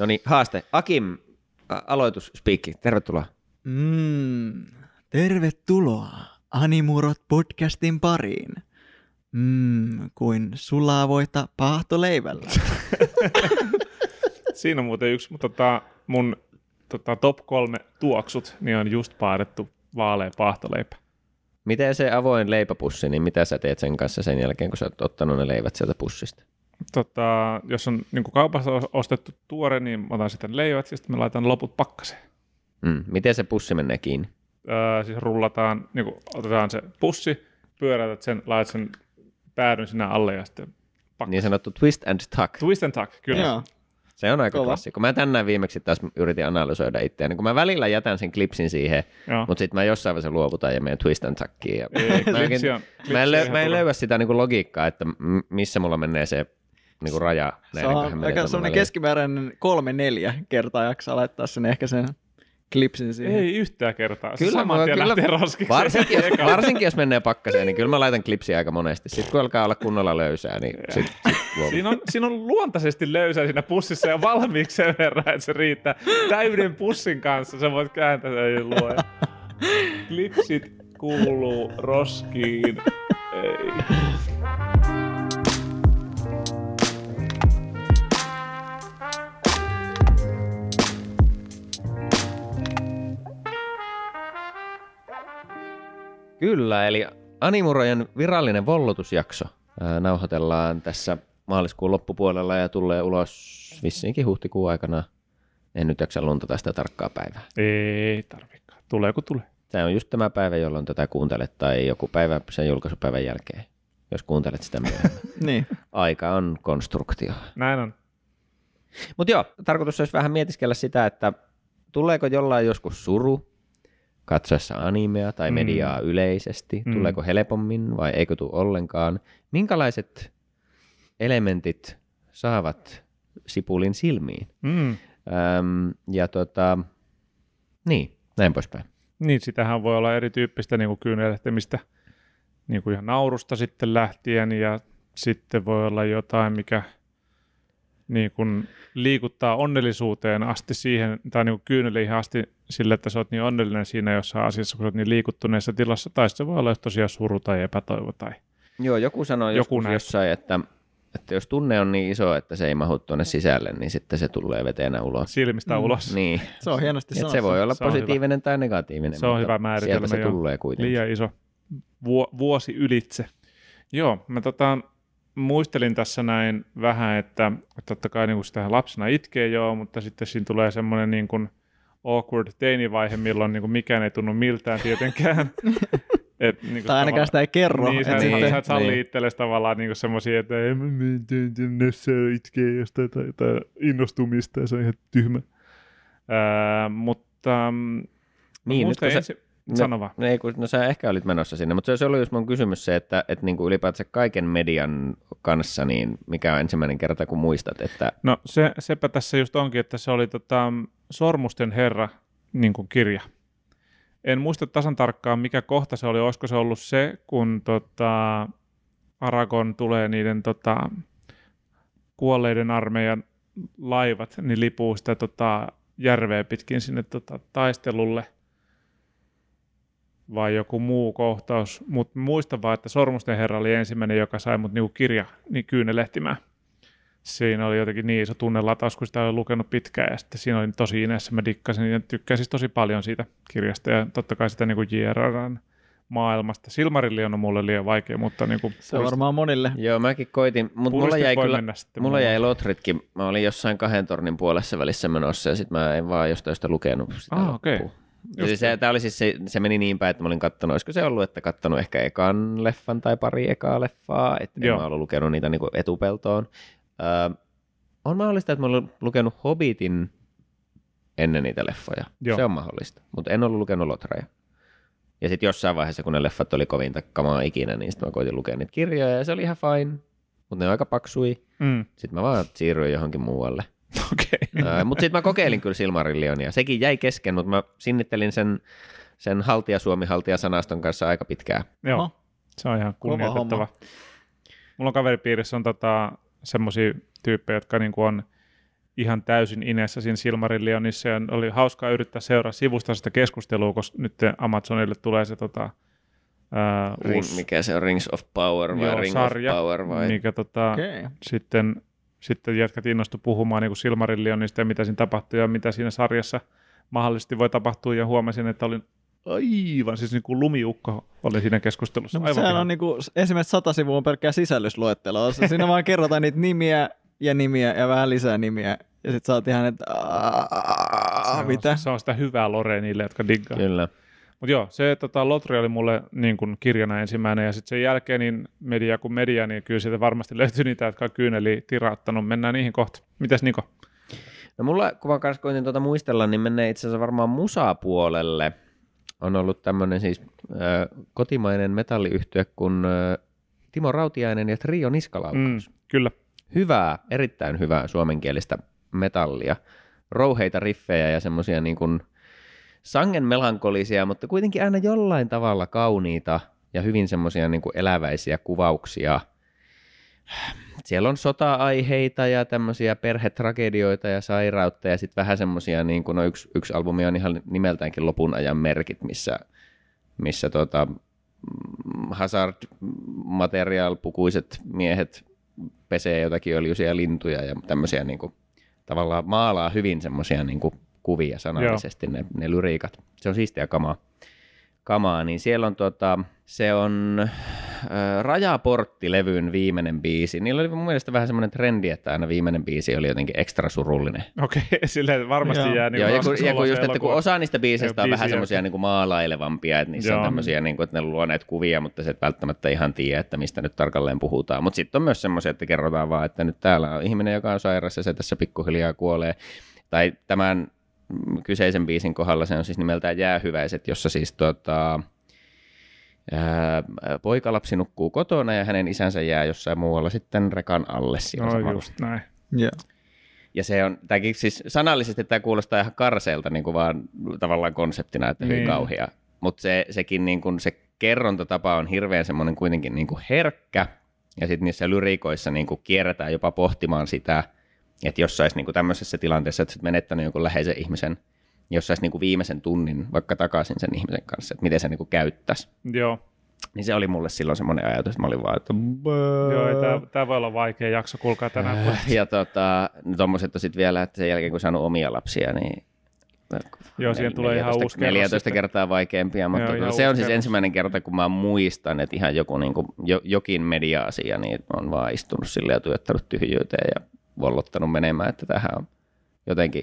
No niin, haaste. Akim, aloitus, speakki. Tervetuloa. Mm, tervetuloa Animurot podcastin pariin. Mm, kuin sulavoita paahtoleivällä. Siinä on muuten yksi tota, mun tota, top kolme tuoksut, niin on just paadettu vaalea paahtoleipä. Miten se avoin leipäpussi, niin mitä sä teet sen kanssa sen jälkeen, kun sä oot ottanut ne leivät sieltä pussista? Tota, jos on niin kaupassa ostettu tuore, niin mä otan sitten leivät ja sitten mä laitan loput pakkaseen. Mm. Miten se pussi menee kiinni? Öö, siis rullataan, niin kuin, otetaan se pussi, pyöräytät sen, laitat sen päädyn sinä alle ja sitten pakkas. Niin sanottu twist and tuck. Twist and tuck, kyllä. Joo. Se on aika Kova. klassikko. Mä tänään viimeksi taas yritin analysoida itseäni, kun mä välillä jätän sen klipsin siihen, Joo. mutta sitten mä jossain vaiheessa luovutan ja menen twist and tuckiin. Ja Ei, mä, klipsi oikein, on- klipsi mä, en, on lö, mä en löyä sitä niinku logiikkaa, että missä mulla menee se niinku raja Se on aika välillä. keskimääräinen kolme neljä kertaa jaksaa laittaa sen ehkä sen klipsin siihen. Ei yhtään kertaa. Kyllä, saman mä- kyllä-. Varsinkin jos, varsinkin jos menee pakkaseen, niin kyllä mä laitan klipsiä aika monesti. Sitten kun alkaa olla kunnolla löysää, niin sit, sit luovun. Siinä on, siinä on luontaisesti löysää siinä pussissa ja valmiiksi sen verran, että se riittää. Täyden pussin kanssa sä voit kääntää sen ja luoja. Klipsit kuuluu roskiin. Ei. Kyllä, eli Animurojen virallinen vollotusjakso ää, nauhoitellaan tässä maaliskuun loppupuolella ja tulee ulos vissiinkin huhtikuun aikana. En nyt jaksa luntata sitä tarkkaa päivää. Ei tarvikaan. Tulee kun tulee. Tämä on just tämä päivä, jolloin tätä kuuntelet, tai joku päivä sen julkaisupäivän jälkeen, jos kuuntelet sitä myöhemmin. Niin. Aika on konstruktio. Näin on. Mutta joo, tarkoitus olisi vähän mietiskellä sitä, että tuleeko jollain joskus suru katsoessa animea tai Mm. mediaa yleisesti, Mm. tuleeko helpommin vai eikö tule ollenkaan, minkälaiset elementit saavat sipulin silmiin. Mm. Öm, ja tota, niin, näin poispäin. Niin, sitähän voi olla erityyppistä niin kuin kyynelehtimistä niin kuin ihan naurusta sitten lähtien ja sitten voi olla jotain, mikä niin kuin liikuttaa onnellisuuteen asti siihen, tai niin kyyneliin asti sille, että sä oot niin onnellinen siinä jossain asiassa, kun sä oot niin liikuttuneessa tilassa, tai se voi olla tosiaan suru tai epätoivo tai Joo, joku sanoi Joku jossain, että, että jos tunne on niin iso, että se ei mahu tuonne sisälle, niin sitten se tulee veteenä ulos. silmistä Mm. ulos. Niin, Se on hienosti sanottu. se voi olla Se positiivinen tai negatiivinen. Se on hyvä määritelmä, Sieltä se joo. tulee kuitenkin. Liian iso Vu- vuosi ylitse. Joo, mä tota, muistelin tässä näin vähän, että totta kai niin sitä lapsena itkee joo, mutta sitten siinä tulee semmoinen niin kuin awkward teinivaihe, milloin niin kuin mikään ei tunnu miltään tietenkään. Et, niin Tai ainakaan sitä ei kerro. Niin, sä, et sitten- sä et salli niin. itsellesi tavallaan niin semmoisia, että ei mä Nössö itkee jostain tai, tai innostumista ja se on ihan tyhmä. Ää, mutta mm, Niin, nyt kun sä- ensi... Sano vaan. No, ei, kun, no sä ehkä olit menossa sinne, mutta se ollut just mun kysymys se, että, että niin kuin ylipäätänsä kaiken median kanssa, niin mikä on ensimmäinen kerta, kun muistat, että No se, sepä tässä just onkin, että se oli tota, Sormusten herra niin kuin kirja. En muista tasan tarkkaan, mikä kohta se oli. Olisiko se ollut se, kun tota, Aragon tulee niiden tota, kuolleiden armeijan laivat, niin lipuu sitä tota, järveä pitkin sinne tota, taistelulle vai joku muu kohtaus, mutta muistan vaan, että Sormusten herra oli ensimmäinen, joka sai mut niinku kirja niin kyynelehtimään siinä oli jotenkin niin iso tunnelataus, kun sitä oli lukenut pitkään ja sitten siinä oli tosi ineessä. Mä dikkasin ja tykkäsin siis tosi paljon siitä kirjasta ja totta kai sitä niin kuin JRRn maailmasta. Silmarillion on mulle liian vaikea, mutta niin kuin Se on varmaan monille. joo, mäkin koitin, mutta mulla jäi kyllä, mulla mulle. jäi Lotritkin, mä olin jossain kahden tornin puolessa välissä menossa ja sitten mä en vaan jostain sitä lukenut sitä Ah, okei. loppuun. Ja siis se, tää oli siis se, se, meni niin päin, että mä olin kattonut, olisiko se ollut, että kattonut ehkä ekan leffan tai pari ekaa leffaa, että en mä ollut lukenut niitä niin etupeltoon. Öö, on mahdollista, että mä olen lukenut Hobbitin ennen niitä leffoja. Joo. Se on mahdollista, mutta en ollut lukenut Lotraja. Ja sitten jossain vaiheessa, kun ne leffat oli kovinta kamaa ikinä, niin sitten mä koitin lukea niitä kirjoja ja se oli ihan fine, mutta ne on aika paksui. Mm. Sitten mä vaan siirryin johonkin muualle. Okei. Ää, mutta sitten mä kokeilin kyllä Silmarillionia. Sekin jäi kesken, mutta mä sinnittelin sen, sen haltia Suomi haltia sanaston kanssa aika pitkään. Joo, Oho. se on ihan kunnioitettava. Mulla on kaveripiirissä on tota, semmoisia tyyppejä, jotka niinku on ihan täysin inessä siinä Silmarillionissa ja oli hauskaa yrittää seuraa sivusta sitä keskustelua, koska nyt Amazonille tulee se tota, ää, Ring, uusi mikä se on, Rings of Power vai Joo, Ring sarja, of Power vai? mikä tota, Okei. sitten, sitten jätkät innostu puhumaan niin Silmarillionista ja mitä siinä tapahtuu ja mitä siinä sarjassa mahdollisesti voi tapahtua ja huomasin, että olin aivan, siis niin kuin lumiukko oli siinä keskustelussa. No, aivan sehän on niinku, esimerkiksi sata sivua on pelkkää sisällysluetteloa. Siinä vaan kerrotaan niitä nimiä ja nimiä ja vähän lisää nimiä. Ja sit sä oot ihan, että Se "Aa, on- mitä? Se on sitä hyvää Lore niille, jotka diggaa. Kyllä. Mutta joo, se tota, Lotri oli mulle niin kun kirjana ensimmäinen ja sitten sen jälkeen niin media kuin media, niin kyllä sieltä varmasti löytyy niitä, jotka on kyyneli tirauttanut. Mennään niihin kohta. Mitäs Niko? No mulla, kun mä kanssa koitin tuota muistella, niin menee itse asiassa varmaan musapuolelle. On ollut tämmöinen siis äh, kotimainen metalliyhtye kuin äh, Timo Rautiainen ja Trio Niskalaukaus. Mm, kyllä. Hyvää, erittäin hyvää suomenkielistä metallia. Rouheita riffejä ja semmoisia niin kuin sangen melankolisia, mutta kuitenkin aina jollain tavalla kauniita ja hyvin semmoisia niin eläväisiä kuvauksia. Siellä on sota-aiheita ja tämmöisiä perhetragedioita ja sairautta ja sitten vähän semmoisia, niin no yksi, yksi albumi on ihan nimeltäänkin lopun ajan merkit, missä, missä tota, mm, hazard material pukuiset miehet pesee jotakin öljyisiä lintuja ja tämmöisiä niin kuin, tavallaan maalaa hyvin semmoisia niin kuvia sanallisesti ne, ne lyriikat. Se on siistiä kamaa. kamaa niin siellä on tota, se on äh, Rajaportti-levyn viimeinen biisi. Niillä oli mun mielestä vähän semmoinen trendi, että aina viimeinen biisi oli jotenkin ekstra surullinen. Okei, silleen varmasti Joo. jää niin Joo, ja, kun, ja kun just, että kun osa niistä biiseistä on vähän semmoisia niin maalailevampia, että niissä Joo. on tämmöisiä, niin kuin, että ne luo näitä kuvia, mutta se et välttämättä ihan tiedä, että mistä nyt tarkalleen puhutaan. Mutta sitten on myös semmoisia, että kerrotaan vaan, että nyt täällä on ihminen, joka on sairas ja se tässä pikkuhiljaa kuolee. Tai tämän kyseisen biisin kohdalla se on siis nimeltään Jäähyväiset, jossa siis tota, ää, poikalapsi nukkuu kotona ja hänen isänsä jää jossain muualla sitten rekan alle siinä No samalla. just näin. Joo. Ja se on, tämäkin siis sanallisesti tämä kuulostaa ihan karseelta niin kuin vaan tavallaan konseptina, että hyvin Niin. kauhea. Mutta se, sekin niin kuin, se kerrontatapa on hirveän semmoinen kuitenkin niin kuin herkkä. Ja sitten niissä lyriikoissa niin kuin kierretään jopa pohtimaan sitä, että jos saisi niin kuin tämmöisessä tilanteessa, että sä menettänyt jonkun läheisen ihmisen, jos saisi niin kuin viimeisen tunnin vaikka takaisin sen ihmisen kanssa, että miten se niin kuin käyttäisi. Joo, Niin se oli mulle silloin semmoinen ajatus, että mä olin vaan, että Joo tää voi olla vaikea jakso, kuulkaa tänään. Äh, Ja tota, tuommoiset on sitten vielä, että sen jälkeen kun saanut omia lapsia, niin Joo, siihen tulee ihan 14 uusi kerros 14 sitten. kertaa vaikeampia, mutta Joo, tota, se on siis kerros. ensimmäinen kerta, kun mä muistan, että ihan joku niin kuin, jo, jokin media-asia, niin on vaan istunut sille ja tuottanut tyhjyyteen ja vollottanut menemään, että tähän on jotenkin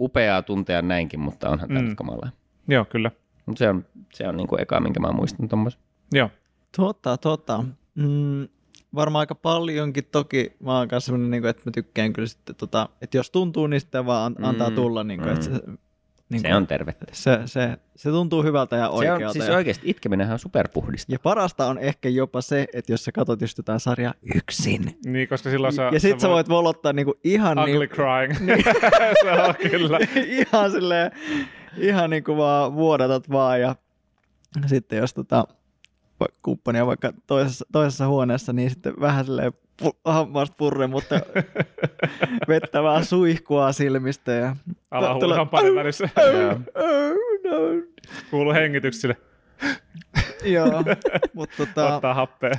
upeaa tuntea näinkin, mutta onhan tämä Mm. nyt kamalaa. Joo, kyllä. Mutta se on, se on niin kuin eka, minkä mä muistan tuommoisen. Joo, Totta, totta. Mm, varmaan aika paljonkin toki. Mä oon kanssa sellainen, niin kuin, että mä tykkään kyllä sitten, tota, että jos tuntuu, niin sitten vaan an- antaa Mm, tulla. Niin kuin, että se, niin Se kuin, on tervettä. se, se, se tuntuu hyvältä ja Se oikealta. on, siis ja, oikeasti itkeminenhän on superpuhdista. ja parasta on ehkä jopa se, että jos sä katsot just jotain sarjaa yksin. niin, koska silloin sä, ja sit sä voit volottaa niinku ihan, Ugly niin, crying. se on kyllä. ihan silleen, ihan niinku vaan vuodatat vaan ja sitten jos tota, va- kumppani on vaikka toisessa, toisessa huoneessa, niin sitten vähän silleen hammasta purre, mutta vettä vähän suihkua silmistä ja Alahuuli hampaiden välissä. Joo. no. Kuuluu hengityksille. Joo, mutta tota, Ottaa happea.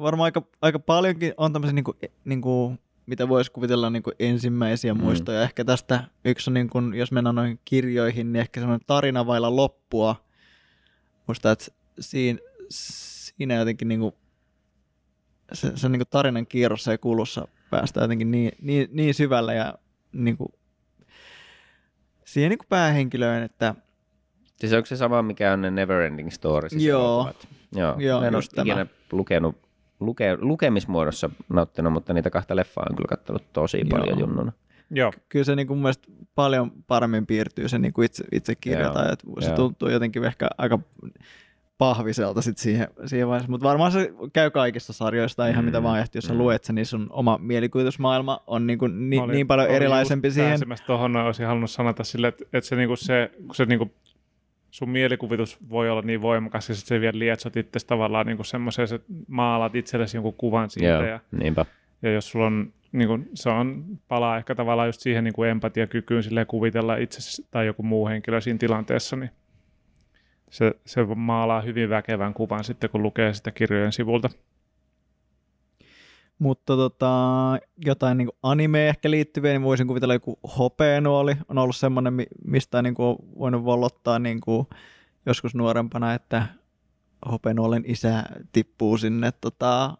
varmaan aika, aika paljonkin on tämmöisiä, niinku, niinku, mitä voisi kuvitella niinku ensimmäisiä Mm. muistoja. Ehkä tästä yksi on, niinku, jos mennään noihin kirjoihin, niin ehkä semmoinen tarina vailla loppua. Musta, että siinä, siinä jotenkin niinku, se, se niinku tarinan kierrossa ja kulussa päästään jotenkin niin, niin, niin syvälle ja niinku, siihen niinku päähenkilöön, että Siis onko se sama, mikä on ne Neverending Stories? siis Joo. elokuvat? Joo, Joo, en ole ikinä lukenut, luke, lukemismuodossa nauttinut, mutta niitä kahta leffaa on kyllä kattonut tosi Joo. paljon junnuna. Joo, kyllä se niinku mun mielestä paljon paremmin piirtyy se niinku itse, itse kirjata, Joo, että se joo. tuntuu jotenkin ehkä aika pahviselta sit siihen, siihen vaiheessa, mutta varmaan se käy kaikissa sarjoissa tai ihan Mm, mitä vaan, että jos sä mm. luet sen, niin sun oma mielikuvitusmaailma on niinku ni, Mä olin- niin paljon erilaisempi siihen. Tuohon olisin halunnut sanota sille, että, että se, niinku se, kun se niinku, sun mielikuvitus voi olla niin voimakas ja sit se vielä lietsot itse tavallaan niinku semmoiseen, että maalaat itsellesi jonkun kuvan siitä Joo, ja, niinpä. ja jos sulla on niin kuin, se on, palaa ehkä tavallaan just siihen niin kuin empatiakykyyn sille kuvitella itse tai joku muu henkilö siinä tilanteessa, niin se, se maalaa hyvin väkevän kuvan sitten, kun lukee sitä kirjojen sivulta. Mutta tota, jotain niin anime ehkä liittyviä, niin voisin kuvitella joku hopeenuoli. On ollut semmoinen, mistä niin kuin on voinut vollottaa niin kuin joskus nuorempana, että hopeenuolen isä tippuu sinne tota,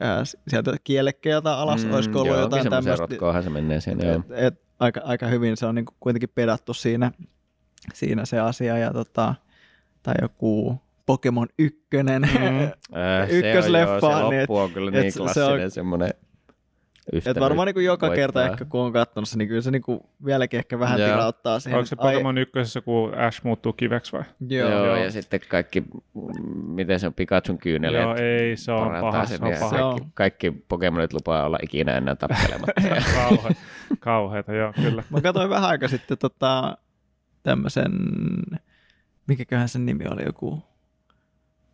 ää, sieltä kielekkeeltä alas, mm, olisiko ollut joo, jotain tämmöistä. se menee siinä, et, et, et, aika, aika hyvin se on niin kuin kuitenkin pedattu siinä, siinä se asia. Ja tota, tai joku Pokemon 1, mm. äh, ykkösleffa. Se, on, joo, se niin, on kyllä niin klassinen se on, semmoinen et varmaan niin joka voittaa. kerta ehkä kun on katsonut se, niin kyllä se niin kuin vieläkin ehkä vähän Joo. tilauttaa siihen. Onko se Pokemon ykkösessä, kun Ash muuttuu kiveksi vai? Joo. Joo, ja sitten kaikki, miten se on Pikachun kyyneleet. Joo, ei, se on paha, se on paha. Kaikki, kaikki Pokemonit lupaa olla ikinä enää tappelematta. Kauhe, kauheita, joo, kyllä. Mä katsoin vähän aika sitten tota, tämmöisen, mikäköhän sen nimi oli, joku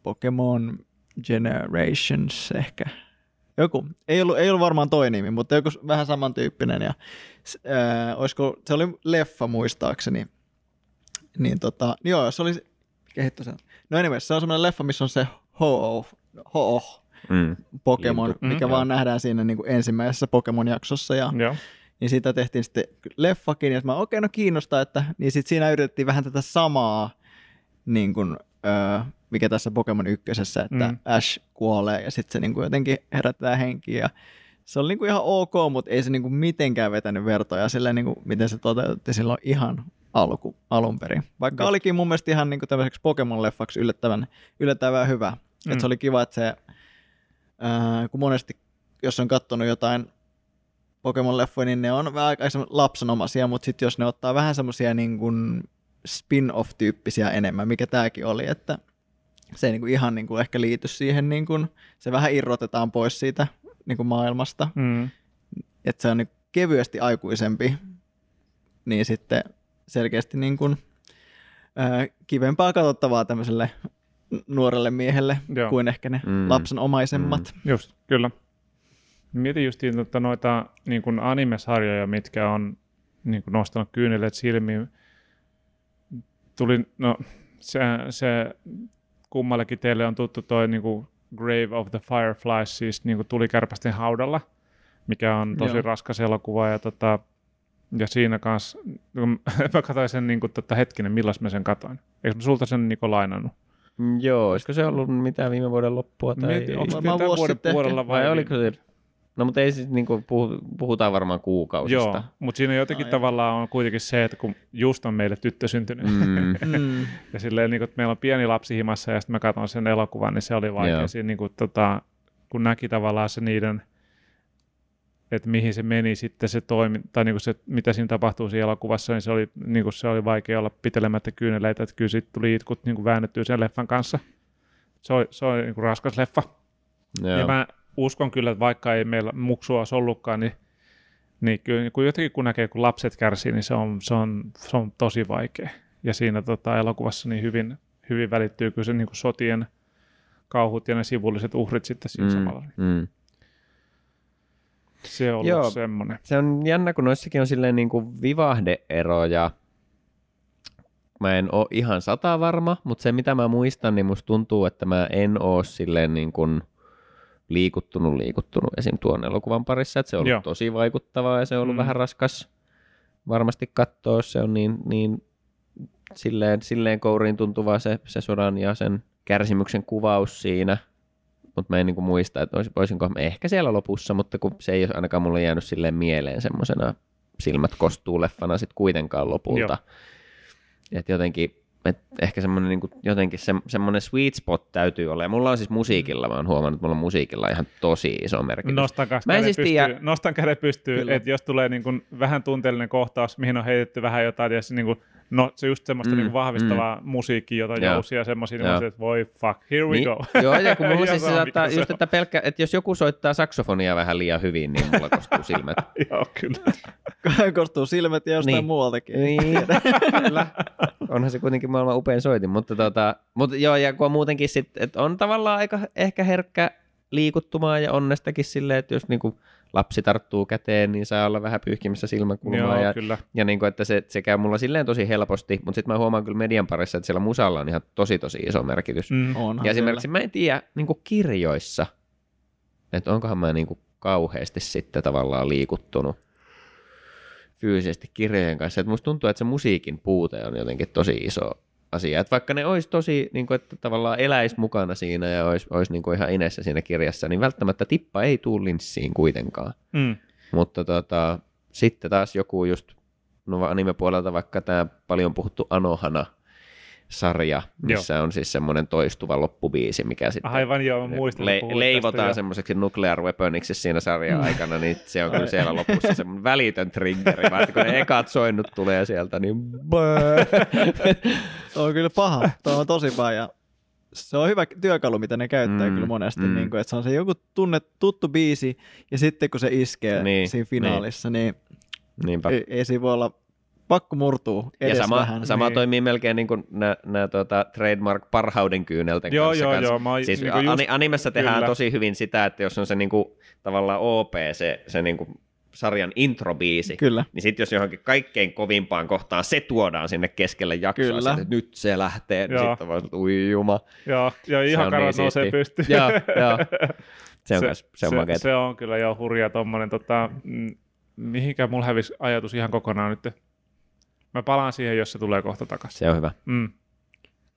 Pokemon Generations ehkä. Joku, ei ollut, ei ollut varmaan toi nimi, mutta joku vähän samantyyppinen. Ja, ää, olisiko, se oli leffa muistaakseni. Niin tota, joo, se oli, mikä se No anyway, se on semmoinen leffa, missä on se ho ho mm. Pokemon, Lintu. mikä mm, vaan joo. nähdään siinä niin kuin ensimmäisessä Pokemon-jaksossa. Ja, joo. Niin siitä tehtiin sitten leffakin, ja mä okei, okay, no kiinnostaa, että niin sitten siinä yritettiin vähän tätä samaa niin kuin, öö, mikä tässä Pokemon ykkösessä, että mm. Ash kuolee ja sitten se niinku jotenkin herättää henkiä. Ja se oli niinku ihan ok, mutta ei se niinku mitenkään vetänyt vertoja sille, niinku, miten se toteutti silloin ihan alku, alun perin. Vaikka olikin mun mielestä ihan niinku tämmöiseksi Pokemon-leffaksi yllättävän, yllättävän hyvä. Mm. Et se oli kiva, että se, ää, kun monesti, jos on katsonut jotain Pokemon-leffoja, niin ne on vähän aika lapsenomaisia, mutta sitten jos ne ottaa vähän semmoisia niin spin-off-tyyppisiä enemmän, mikä tämäkin oli, että se ei niin kuin ihan niin kuin ehkä liity siihen, niin kuin, se vähän irrotetaan pois siitä niin kuin maailmasta, mm. että se on niin kevyesti aikuisempi, niin sitten selkeästi niin kuin, ää, kivempaa katsottavaa tämmöiselle nuorelle miehelle Joo. kuin ehkä ne mm. lapsenomaisemmat. Mm. Just, kyllä. Mietin just että noita niin kuin anime-sarjoja, mitkä on niin kuin nostanut kyyneleet silmiin. Tuli, no, se, se kummallekin teille on tuttu toi niin kuin Grave of the Fireflies, siis niin kuin tulikärpästen haudalla, mikä on tosi Joo. raskas elokuva. Ja, tota, ja siinä kanssa, mä katsoin sen niin kuin, tota, hetkinen, milloin mä sen katoin. Eikö mä sulta sen niin lainannut? Mm, joo, olisiko se ollut mitään viime vuoden loppua? Tai... Mietin, onko tämä vuoden puolella vai, vai oliko se No mutta ei siis niin kuin puhutaan varmaan kuukausista. Joo, mutta siinä jotenkin Ai. tavallaan on kuitenkin se, että kun just on meille tyttö syntynyt, mm. mm. ja silleen niin kuin, että meillä on pieni lapsi himassa ja sitten mä katson sen elokuvan, niin se oli vaikea. Siinä, niin kuin, tota, kun näki tavallaan se niiden, että mihin se meni sitten se toimi, tai niin kuin se, mitä siinä tapahtuu siinä elokuvassa, niin se oli, niin kuin se oli vaikea olla pitelemättä kyyneleitä, että kyllä sitten tuli itkut niin kuin väännettyä sen leffan kanssa. Se oli, se oli niin kuin raskas leffa. Joo. Ja mä uskon kyllä, että vaikka ei meillä muksua olisi ollutkaan, niin, niin kyllä kun jotenkin kun näkee, kun lapset kärsii, niin se on, se on, se on tosi vaikea. Ja siinä tota, elokuvassa niin hyvin, hyvin välittyy kyllä se niin kuin sotien kauhut ja ne sivulliset uhrit sitten siinä mm, samalla. Mm. Se on ollut Joo, semmoinen. Se on jännä, kun noissakin on silleen niin kuin vivahdeeroja. Mä en ole ihan sata varma, mutta se mitä mä muistan, niin musta tuntuu, että mä en ole silleen niin kuin liikuttunut, liikuttunut esim. tuon elokuvan parissa, että se on ollut Joo. tosi vaikuttavaa ja se on ollut mm. vähän raskas varmasti katsoa, se on niin, niin silleen, silleen kouriin tuntuva se, se sodan ja sen kärsimyksen kuvaus siinä, mutta mä en niin kuin muista, että voisinko ehkä siellä lopussa, mutta kun se ei ole ainakaan mulle jäänyt silleen mieleen semmoisena silmät kostuu leffana sitten kuitenkaan lopulta. Että jotenkin et ehkä semmoinen niin jotenkin se, semmoinen sweet spot täytyy olla. Ja mulla on siis musiikilla, mä oon huomannut, että mulla on musiikilla ihan tosi iso merkitys. Nostan, mä siis pystyy, tiedä... nostan käden pystyy, että jos tulee niin kuin vähän tunteellinen kohtaus, mihin on heitetty vähän jotain, ja niin kuin No se just semmoista mm, niinku vahvistavaa mm. musiikkia, jota yeah. jousia semmoisia, niin että voi fuck, here we niin, go. Joo, ja kun mulla siis se saattaa just, että, pelkkä, että jos joku soittaa saksofonia vähän liian hyvin, niin mulla kostuu silmät. joo, kyllä. kostuu silmät ja jostain niin. muualtakin. Niin, kyllä. Onhan se kuitenkin maailman upein soitin, mutta, tota, mutta joo, ja kun on muutenkin sit, että on tavallaan aika ehkä herkkä liikuttumaan ja onnestakin silleen, että jos niinku lapsi tarttuu käteen, niin saa olla vähän pyyhkimissä silmäkulmaa. Joo, ja, kyllä. ja niin kuin, että se, se käy mulla silleen tosi helposti, mutta sitten mä huomaan kyllä median parissa, että siellä musalla on ihan tosi tosi iso merkitys. Mm. Onhan Ja esimerkiksi mä en tiedä niin kuin kirjoissa, että onkohan mä niin kuin kauheasti sitten tavallaan liikuttunut fyysisesti kirjojen kanssa. Että musta tuntuu, että se musiikin puute on jotenkin tosi iso asia. Että vaikka ne olisi tosi, niin kuin, että tavallaan eläisi mukana siinä ja olisi, olisi niin kuin ihan inessä siinä kirjassa, niin välttämättä tippa ei tule linssiin kuitenkaan. Mm. Mutta tota, sitten taas joku just no anime-puolelta vaikka tämä paljon puhuttu Anohana sarja, missä on siis semmoinen toistuva loppubiisi, mikä sitten Aivan joo, mä muistan. le- leivotaan tästä, semmoiseksi nuclear weaponiksi siinä sarjan aikana, niin se on kyllä siellä lopussa semmoinen välitön triggeri, vaan että kun ne ekat soinnut tulee sieltä, niin on kyllä paha. Tuo on tosi paha. Ja se on hyvä työkalu, mitä ne käyttää Mm, kyllä monesti. mm. Niin kuin, että se on se joku tunne, tuttu biisi, ja sitten kun se iskee Niin, niin, siinä finaalissa, niin, Niinpä. niin ei, ei siinä voi olla pakko murtuu edes Ja sama, vähän. sama Niin. toimii melkein niin kuin nämä, tuota, trademark parhauden kyynelten Joo, kanssa. joo, kans. joo, mä siis niinku ani- just- animessa tehdään kyllä. tosi hyvin sitä, että jos on se niin kuin, tavallaan OP, se, se niin kuin sarjan introbiisi, Kyllä. niin sitten jos johonkin kaikkein kovimpaan kohtaan se tuodaan sinne keskelle jaksoa, Kyllä. sit, että nyt se lähtee, niin sitten että ui juma. Joo, ja ihan on karat niin nousee siistiä. pystyyn. Joo, joo. Se on, se, se, se on se, se, on kyllä jo hurja tommonen, tota, mihinkä mulla hävisi ajatus ihan kokonaan nyt. Mä palaan siihen, jos se tulee kohta takaisin. Se on hyvä. Mm.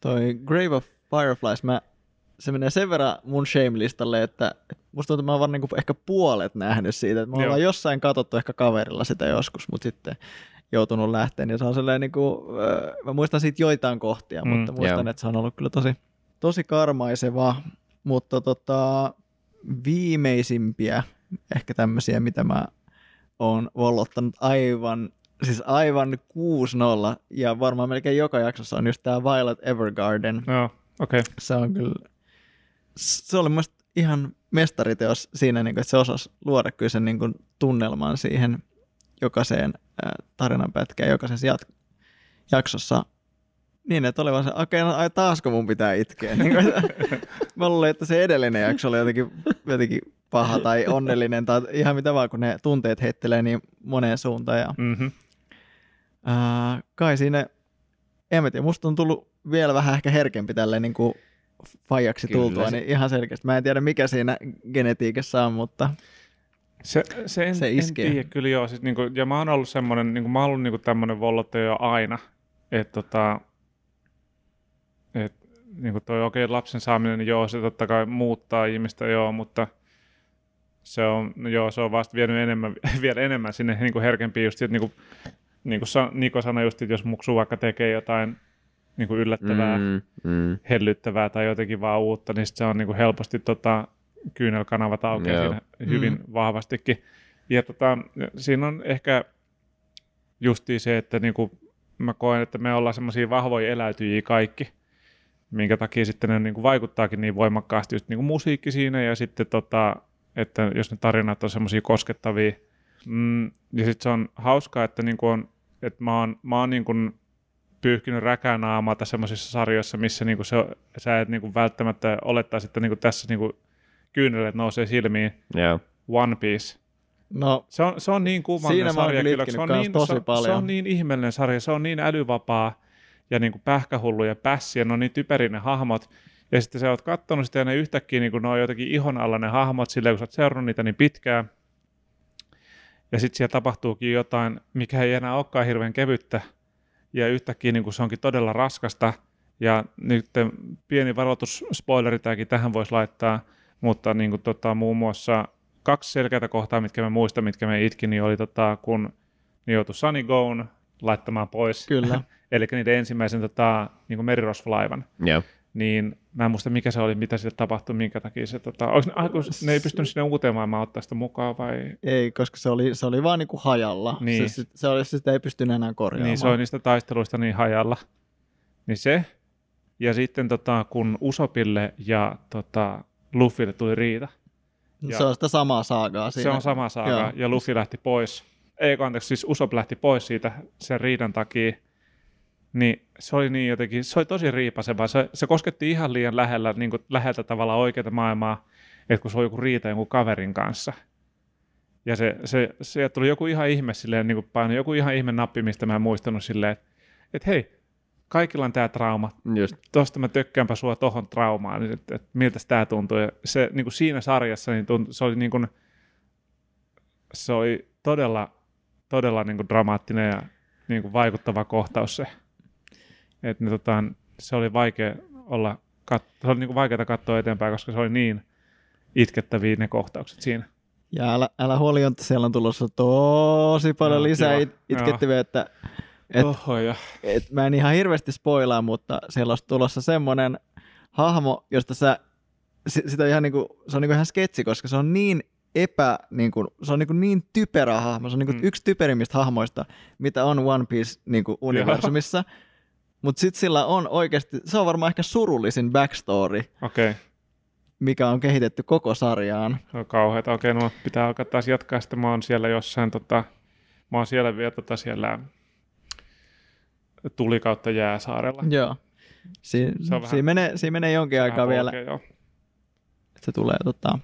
Toi Grave of Fireflies, mä, se menee sen verran mun shame-listalle, että että musta tuntuu, että mä oon vaan niinku ehkä puolet nähnyt siitä. Että me Joo. ollaan jossain katsottu ehkä kaverilla sitä joskus, mutta sitten joutunut lähteen. Ja se on sellainen, niinku, äh, mä muistan siitä joitain kohtia, Mm, mm, mutta muistan, joo. että se on ollut kyllä tosi, tosi karmaiseva. Mutta tota, viimeisimpiä ehkä tämmöisiä, mitä mä oon vollottanut aivan, siis aivan 6-0, ja varmaan melkein joka jaksossa on just tää Violet Evergarden. Joo, okei. Okay. Se on kyllä, se oli mielestä ihan mestariteos siinä, niin kuin, että se osasi luoda kyllä sen niin kuin, tunnelman siihen jokaiseen äh, tarinanpätkään, jokaisessa jat- jaksossa. Niin, että oli vaan se, okei, no, ai taasko mun pitää itkeä. Niin kuin, mä luulen, että se edellinen jakso oli jotenkin, jotenkin paha tai onnellinen tai ihan mitä vaan, kun ne tunteet heittelee niin moneen suuntaan. Ja, Mm-hmm. Ää, kai siinä, en mä tiedä, musta on tullut vielä vähän ehkä herkempi tälleen niin kuin fajaksi Kyllä tultua, se- niin ihan selkeästi. Mä en tiedä mikä siinä genetiikassa on, mutta Se, se, en, Se iskee. En tiedä, kyllä joo. Siis, niin kuin, ja mä oon ollut semmoinen, niin kuin, mä oon ollut niin kuin tämmöinen vollottaja jo aina. Että tota, et, niin kuin toi okei, lapsen saaminen, niin joo, se totta kai muuttaa ihmistä, joo, mutta se on, no joo, se on vasta vienyt enemmän, vielä enemmän sinne niin kuin herkempiin just, että niin kuin, niin kuin sa- Niko sanoi just, että jos muksu vaikka tekee jotain niin kuin yllättävää, mm. Mm, hellyttävää tai jotenkin vaan uutta, niin sit se on niin kuin helposti tota, kyynelkanavat aukeaa Joo. siinä hyvin Mm. vahvastikin. Ja tota, siinä on ehkä justiin se, että niin kuin mä koen, että me ollaan semmoisia vahvoja eläytyjiä kaikki, minkä takia sitten ne niin kuin vaikuttaakin niin voimakkaasti just niin kuin musiikki siinä ja sitten tota, että jos ne tarinat on semmoisia koskettavia. Mm, ja sitten se on hauskaa, että, niin kuin on, että mä oon, mä oon niin kuin pyyhkinyt räkänaamaata semmoisissa sarjoissa, missä niin kuin se, sä et niin kuin välttämättä olettaisi, että niin kuin tässä niin kuin kyynelet nousee silmiin. Joo. One Piece. no Se on, se on niin kummallinen sarja. kyllä se, on niin, se, tosi on- se paljon. on niin ihmeellinen sarja. Se on niin älyvapaa ja niin kuin pähkähullu ja pässi ja ne on niin typeriä ne hahmot. Ja sitten sä oot kattonut sitä ja ne yhtäkkiä niin kuin ne on jotenkin ihon alla ne hahmot silleen, kun sä oot seurannut niitä niin pitkään. Ja sitten siellä tapahtuukin jotain, mikä ei enää olekaan hirveän kevyttä. Ja yhtäkkiä niin se onkin todella raskasta. Ja nyt pieni varoitus, spoileri tämäkin tähän voisi laittaa, mutta niin kuin, tota, muun muassa kaksi selkeää kohtaa, mitkä mä muistan, mitkä me itkin, niin oli tota, kun ne joutui Sunny Goon laittamaan pois. kyllä. Eli niiden ensimmäisen tota, niin merirosvolaivan. Joo. Niin mä en muista, mikä se oli, mitä sille tapahtui, minkä takia se... Tota, oliko ne, kun ne ei pystynyt sinne uuteen maailmaan ottaa sitä mukaan vai... Ei, koska se oli, se oli vaan niinku hajalla. Niin. Se, se, se, oli, sitä ei pystynyt enää korjaamaan. Niin se oli niistä taisteluista niin hajalla. Niin se. Ja sitten tota, kun Usopille ja tota, Luffylle tuli riita. ja- se on sitä samaa saagaa siinä. Se on sama saaga. Joo. Ja Luffy lähti pois. Ei, anteeksi, siis Usop lähti pois siitä sen riidan takia. Niin se oli niin jotenkin, se oli tosi riipaseva. Se, se kosketti ihan liian lähellä, niin kuin läheltä tavalla oikeaa maailmaa, että kun se oli joku riita jonkun kaverin kanssa. Ja se, se, se tuli joku ihan ihme silleen, niin kuin joku ihan ihme nappi, mistä mä en muistanut silleen, että, että hei, kaikilla on tämä trauma. Just. Tuosta mä tökkäänpä sua tohon traumaan, että, että, että miltä tämä tuntuu. Ja se niin kuin siinä sarjassa niin tuntui, se oli, niin kuin, se oli todella, todella niin kuin dramaattinen ja niin kuin vaikuttava kohtaus se. Et, niin, tota, se oli vaikea olla, kat- se oli niin vaikeaa katsoa eteenpäin, koska se oli niin itkettäviä ne kohtaukset siinä. Ja älä, älä huoli, että siellä on tulossa tosi paljon Joo, lisää joo, it, itkettäviä, että Et- Oho, ja. et mä en ihan hirveästi spoilaa, mutta siellä on tulossa semmoinen hahmo, josta sä, si- sitä ihan niinku, se on niinku ihan sketsi, koska se on niin epä, niinku, se on niinku niin typerä hahmo, se on niinku mm. yksi typerimmistä hahmoista, mitä on One Piece niinku universumissa. Mutta sitten sillä on oikeasti, se on varmaan ehkä surullisin backstory, Okei, okay. mikä on kehitetty koko sarjaan. se on kauheata. Okei, no pitää alkaa taas jatkaa, sitten mä oon siellä jossain, tota, mä oon siellä vielä tota, siellä tuli kautta jääsaarella. Joo. Si- Se on vähän- siinä, menee, siinä menee jonkin aikaa vielä, joo. se tulee tota,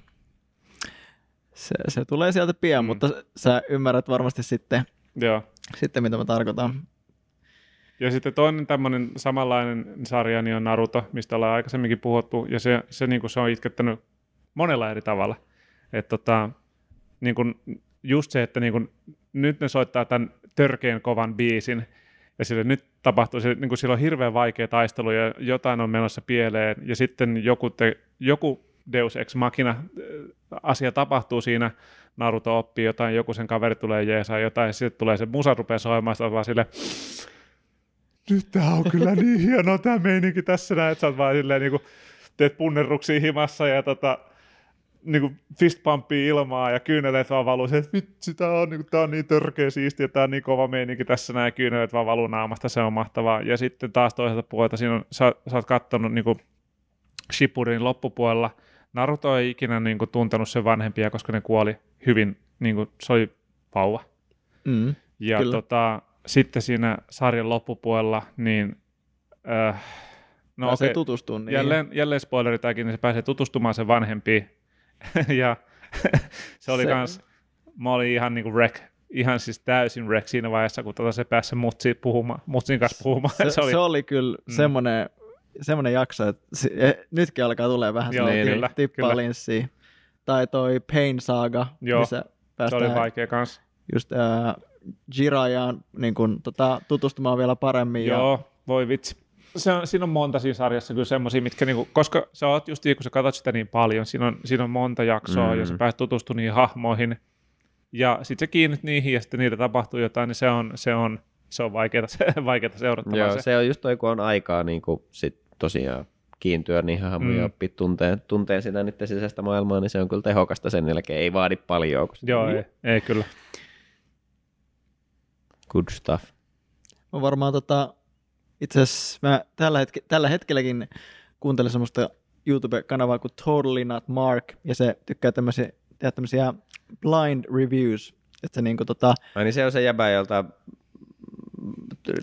se, se tulee sieltä pian, mm. mutta sä ymmärrät varmasti sitten, Joo. sitten mitä mä tarkoitan. Ja sitten toinen tämmöinen samanlainen sarja niin on Naruto, mistä ollaan aikaisemminkin puhuttu, ja se, se, niin kuin se on itkettänyt monella eri tavalla. Et tota, niin kuin just se, että niin kuin, nyt ne soittaa tämän törkeän kovan biisin, ja sille nyt tapahtuu, se, niin kuin sillä on hirveän vaikea taistelu, ja jotain on menossa pieleen, ja sitten joku, te, joku Deus Ex Machina äh, asia tapahtuu siinä, Naruto oppii jotain, joku sen kaveri tulee jeesaa jotain, ja sitten tulee se musa rupeaa soimaan, vaan sille, nyt tää on kyllä niin hieno tämä meininki tässä näin, että sä oot vaan silleen niin kuin, teet punnerruksia himassa ja tota, niin kuin fist ilmaa ja kyyneleet vaan valuu se, että vitsi, tää on, niin, tää on niin törkeä siistiä, tää on niin kova meininki tässä näin, kyyneleet vaan valuu naamasta, se on mahtavaa. Ja sitten taas toiselta puolelta siinä on, sä, sä oot kattonut niin kuin Shippurin loppupuolella, Naruto ei ikinä niin kuin, tuntenut sen vanhempia, koska ne kuoli hyvin, niin kuin, se oli vauva. Mm. Ja Kyllä. tota, sitten siinä sarjan loppupuolella, niin äh, no Pääsee okei, tutustumaan niin. jälleen, jälleen spoileri tämäkin, niin se pääsee tutustumaan sen vanhempiin. ja se oli Se- kans, mä olin ihan niinku wreck, ihan siis täysin wreck siinä vaiheessa, kun tota se pääsi mutsi puhumaan, mutsin kanssa puhumaan. Se, se, oli... se oli kyllä Mm. mm. semmoinen, semmoinen jakso, että se, eh, nytkin alkaa tulee vähän Joo, sellainen kyllä, tippaa kyllä. linssiin. Tai toi Pain Saga, Joo, missä se oli päästään vaikea kans. just äh, Jirayaan niin kun, tota, tutustumaan vielä paremmin. Ja, Joo, voi vitsi. Se on, siinä on monta siinä sarjassa kyllä semmoisia, mitkä niinku, koska sä oot just kun sä katsot sitä niin paljon, siinä on, siinä on monta jaksoa Mm. ja sä pääset tutustumaan niihin hahmoihin ja sitten sä kiinnyt niihin ja sitten niitä tapahtuu jotain, niin se on, se on, se on vaikeaa, vaikeaa seurattavaa Joo, se. se on just toi, kun on aikaa niin kuin sit tosiaan kiintyä niihin hahmoihin Mm. ja oppia tuntee, tuntee sitä niiden sisäistä maailmaa, niin se on kyllä tehokasta sen jälkeen. Ei vaadi paljon. Kun Joo, ei, ei kyllä. Good stuff. Mä varmaan tota, itse asiassa mä tällä, hetke, tällä hetkelläkin kuuntelen semmoista YouTube-kanavaa kuin Totally Not Mark, ja se tykkää tämmöisiä, tehdä tämmöisiä blind reviews, että se niinku tota, Ai niin se on se jäbä, jolta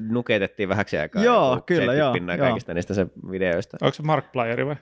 nuketettiin vähäksi aikaa. Joo, kyllä, 70 joo, joo. kaikista niistä se videoista. Onko se Markplayeri vai?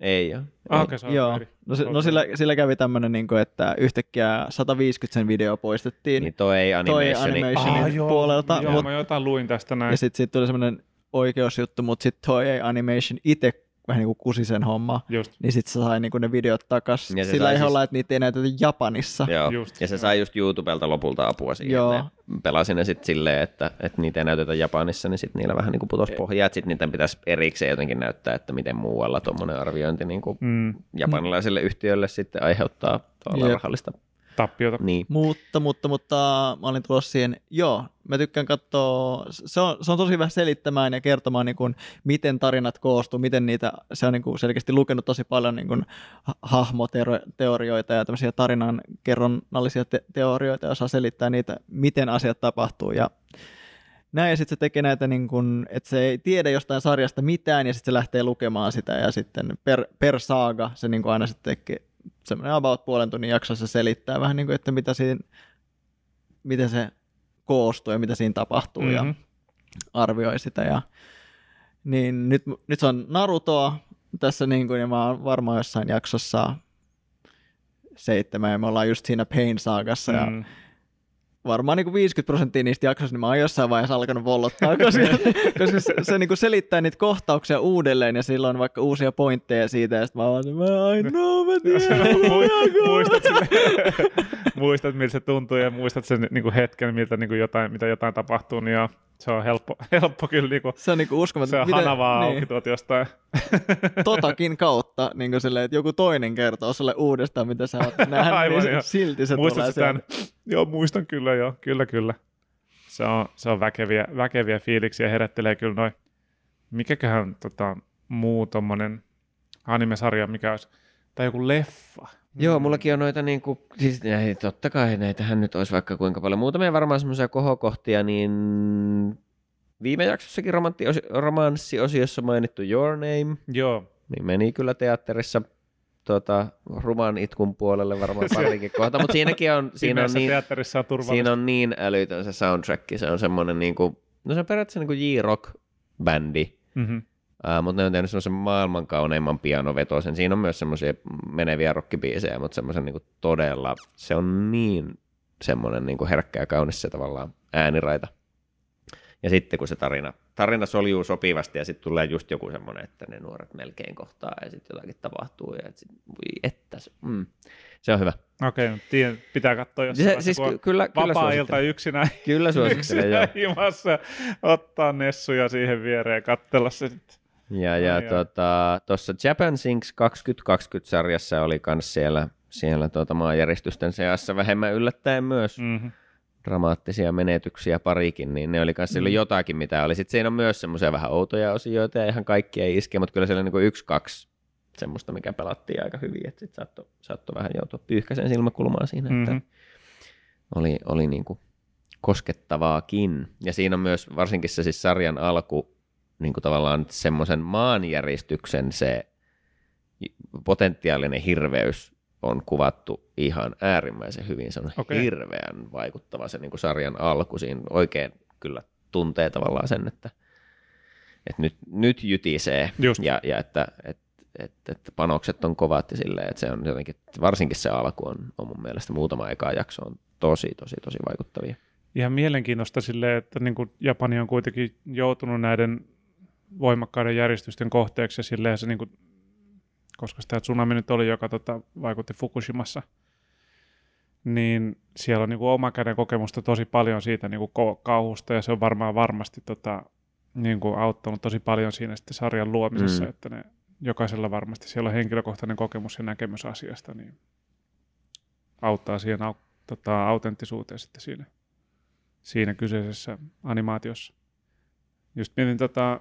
Ei ole. Ah, Ei. okei, se on joo, eri. no, se, on no sillä, sillä kävi tämmöinen, niinku, että yhtäkkiä 150 sen video poistettiin, Niin toi ei toi animationi. animationin Ah, joo, puolelta, Joo, mut, mä jotain luin tästä näin. ja sitten siitä tuli semmoinen oikeusjuttu, mutta sitten toi ei animation itse vähän niin kuin kusi sen homma, Just, niin sitten se sai niinku ne videot takas Ja sillä sai ehdolla, siis- että niitä ei näytetä Japanissa. Joo. Just. ja se sai just YouTubelta lopulta apua siihen. Joo. Ne pelasi ne sitten silleen, että, että niitä ei näytetä Japanissa, niin sitten niillä vähän niin kuin putosi pohjaa. Sitten niitä pitäisi erikseen jotenkin näyttää, että miten muualla tuommoinen arviointi niin kuin mm, japanilaiselle yhtiölle sitten aiheuttaa Jep. rahallista. Tappiota. Niin. Mutta, mutta, mutta mä olin tulossa siihen, joo, mä tykkään katsoa, se on, se on tosi hyvä selittämään ja kertomaan, niin kuin, miten tarinat koostuu, miten niitä, se on niin kuin selkeästi lukenut tosi paljon niin kuin, ha- hahmoteorioita ja tämmöisiä tarinan kerronnallisia te- teorioita ja osaa selittää niitä, miten asiat tapahtuu ja näin, ja sitten se tekee näitä, niin kun, että se ei tiedä jostain sarjasta mitään, ja sitten se lähtee lukemaan sitä, ja sitten per, per saaga se niin aina sitten tekee semmoinen about puolen tunnin jaksossa selittää vähän niin kuin, että mitä siinä, miten se koostuu ja mitä siinä tapahtuu, mm-hmm. ja Mhm. arvioi sitä, ja niin nyt, nyt se on Narutoa tässä, niin kuin, ja mä oon varmaan jossain jaksossa seitsemän ja me ollaan just siinä Pain saagassa ja Mm. Varmaan niin kuin 50 prosenttia niistä jaksoista, niin mä oon jossain vaiheessa alkanut vollottaa, koska, koska se, se niin kuin selittää niitä kohtauksia uudelleen ja sillä on vaikka uusia pointteja siitä ja sitten mä oon se, mä I know, mä tiedän, Mu- muistat, sille, muistat, miltä se tuntuu ja muistat sen niin kuin hetken, miltä niin kuin jotain, mitä jotain tapahtuu, niin joo, se on helppo, helppo kyllä, niin kuin, Se on niin kuin uskomaton. se on miten- hanavaa niin. auki tuolta jostain. totakin kautta, niin kuin silleen, että joku toinen kertoo sulle uudestaan, mitä sä oot nähnyt, Aivan, niin se, silti se tulee Muistatko sieltä. tämän? Joo, muistan kyllä, joo, kyllä, kyllä. Se on, se on väkeviä, väkeviä fiiliksiä, herättelee kyllä noin. Mikäköhän tota, muu tommonen anime-sarja, mikä olisi, tai joku leffa. Joo, mullakin on noita niinku, siis ei, totta kai näitähän nyt olisi vaikka kuinka paljon. Muutamia varmaan semmoisia kohokohtia, niin viime jaksossakin romanssiosiossa mainittu Your Name, Joo, niin meni kyllä teatterissa tota, ruman itkun puolelle varmaan parikin kohta, mutta siinäkin on, siinä on, niin, teatterissa on siinä on niin älytön se soundtrack, se on semmoinen niinku, no se on periaatteessa niinku J-rock-bändi, Mm-hmm. Uh, mutta ne on tehnyt semmoisen maailman kauneimman pianovetoisen. Siinä on myös semmoisia meneviä rockibiisejä, mutta semmoisen niinku todella, se on niin semmoinen niinku herkkä ja kaunis se tavallaan ääniraita. Ja sitten kun se tarina, tarina soljuu sopivasti ja sitten tulee just joku semmoinen, että ne nuoret melkein kohtaa ja sitten jotakin tapahtuu ja et sit, voi että se, mm, se on hyvä. Okei, okay, pitää katsoa jossain Se, siis ky- kyllä, kyllä vapaa-ilta yksinään, Kyllä suosittelen, joo. himassa, ottaa nessuja siihen viereen ja katsella se sitten. Ja, ja tuossa tota, Japan Sings 2020-sarjassa oli myös siellä, siellä tuota maanjäristysten seassa vähemmän yllättäen myös Mm-hmm. dramaattisia menetyksiä parikin, niin ne oli myös silloin Mm. jotakin, mitä oli. Sitten siinä on myös semmoisia vähän outoja osioita ja ihan kaikki ei iske, mutta kyllä siellä niin yksi, kaksi semmoista, mikä pelattiin aika hyvin, että sitten saattoi, saattoi vähän joutua pyyhkäisen silmäkulmaan siinä, että Mhm. oli, oli niin kuin koskettavaakin. Ja siinä on myös varsinkin se siis sarjan alku, niin kuin tavallaan semmoisen maanjäristyksen se potentiaalinen hirveys on kuvattu ihan äärimmäisen hyvin. Se on okay. hirveän vaikuttava se niin kuin sarjan alku. Siinä oikein kyllä tuntee tavallaan sen, että, että nyt, nyt jytisee Just. ja, ja että, että että, että panokset on kovat ja silleen, että se on jotenkin, varsinkin se alku on, on mun mielestä muutama eka jakso on tosi, tosi, tosi vaikuttavia. Ihan mielenkiintoista silleen, että niin kuin Japani on kuitenkin joutunut näiden voimakkaiden järjestysten kohteeksi ja silleen se niin kuin, koska sitä tsunami nyt oli, joka tota, vaikutti Fukushimassa, niin siellä on niin kuin oma käden kokemusta tosi paljon siitä niin kuin kauhusta ja se on varmaan varmasti tota, niin kuin auttanut tosi paljon siinä sitten sarjan luomisessa, mm. että ne, jokaisella varmasti siellä on henkilökohtainen kokemus ja näkemys asiasta, niin auttaa siihen au, tota, autenttisuuteen sitten siinä, siinä kyseisessä animaatiossa. Just mietin, tota,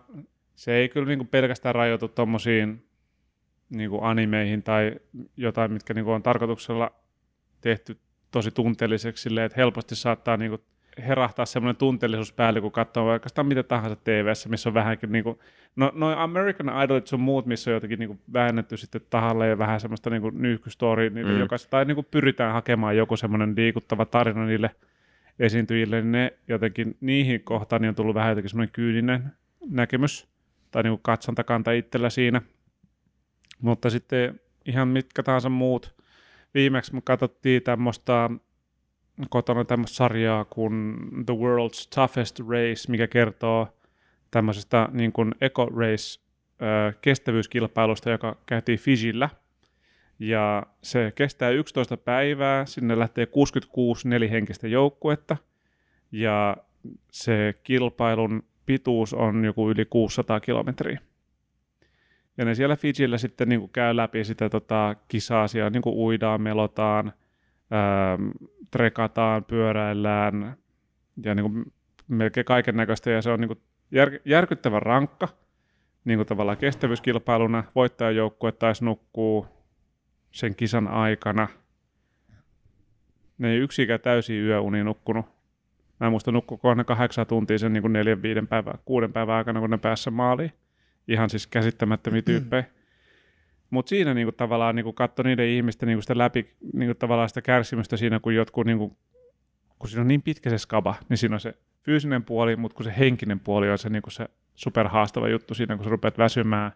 se ei kyllä niinku pelkästään rajoitu tuommoisiin niinku animeihin tai jotain, mitkä niinku on tarkoituksella tehty tosi tunteelliseksi silleen, että helposti saattaa niinku herahtaa semmoinen tunteellisuus päälle, kun katsoo vaikka mitä tahansa TVssä, missä on vähänkin niinku, no noin American Idolit sun muut, missä on jotenkin niinku väännetty sitten tahalle ja vähän semmoista niinku nyyhkystori, niille Mm. mm. jokaisesta, tai niinku pyritään hakemaan joku semmoinen liikuttava tarina niille esiintyjille, niin ne jotenkin niihin kohtaan niin on tullut vähän jotenkin semmoinen kyyninen näkemys tai niinku katsontakanta itsellä siinä. Mutta sitten ihan mitkä tahansa muut. Viimeksi me katsottiin tämmöistä kotona tämmöistä sarjaa kuin The World's Toughest Race, mikä kertoo tämmöisestä niin kuin Eco Race kestävyyskilpailusta, joka käytiin Fijillä. Ja se kestää 11 päivää, sinne lähtee 66 nelihenkistä joukkuetta, ja se kilpailun pituus on joku yli 600 kilometriä. Ja ne siellä Fijillä sitten niin kuin käy läpi sitä tota, kisaa, siellä niin kuin uidaan, melotaan, ähm, trekataan, pyöräillään ja niin kuin melkein kaiken näköistä. Ja se on niin kuin jär, järkyttävän rankka niin kuin tavallaan kestävyyskilpailuna. Voittajajoukkue taisi nukkuu sen kisan aikana. Ne ei yksikään täysin yöuni nukkunut. Mä en muista nukkuko ne kahdeksan tuntia sen niin kuin neljän, viiden päivän, kuuden päivän aikana, kun ne päässä maaliin. Ihan siis käsittämättömiä tyyppejä. Mutta siinä niinku tavallaan niinku katso niiden ihmisten niinku sitä läpi niinku tavallaan sitä kärsimystä siinä, kun jotkut, niinku, kun siinä on niin pitkä se skaba, niin siinä on se fyysinen puoli, mutta kun se henkinen puoli on se, niinku se superhaastava juttu siinä, kun sä rupeat väsymään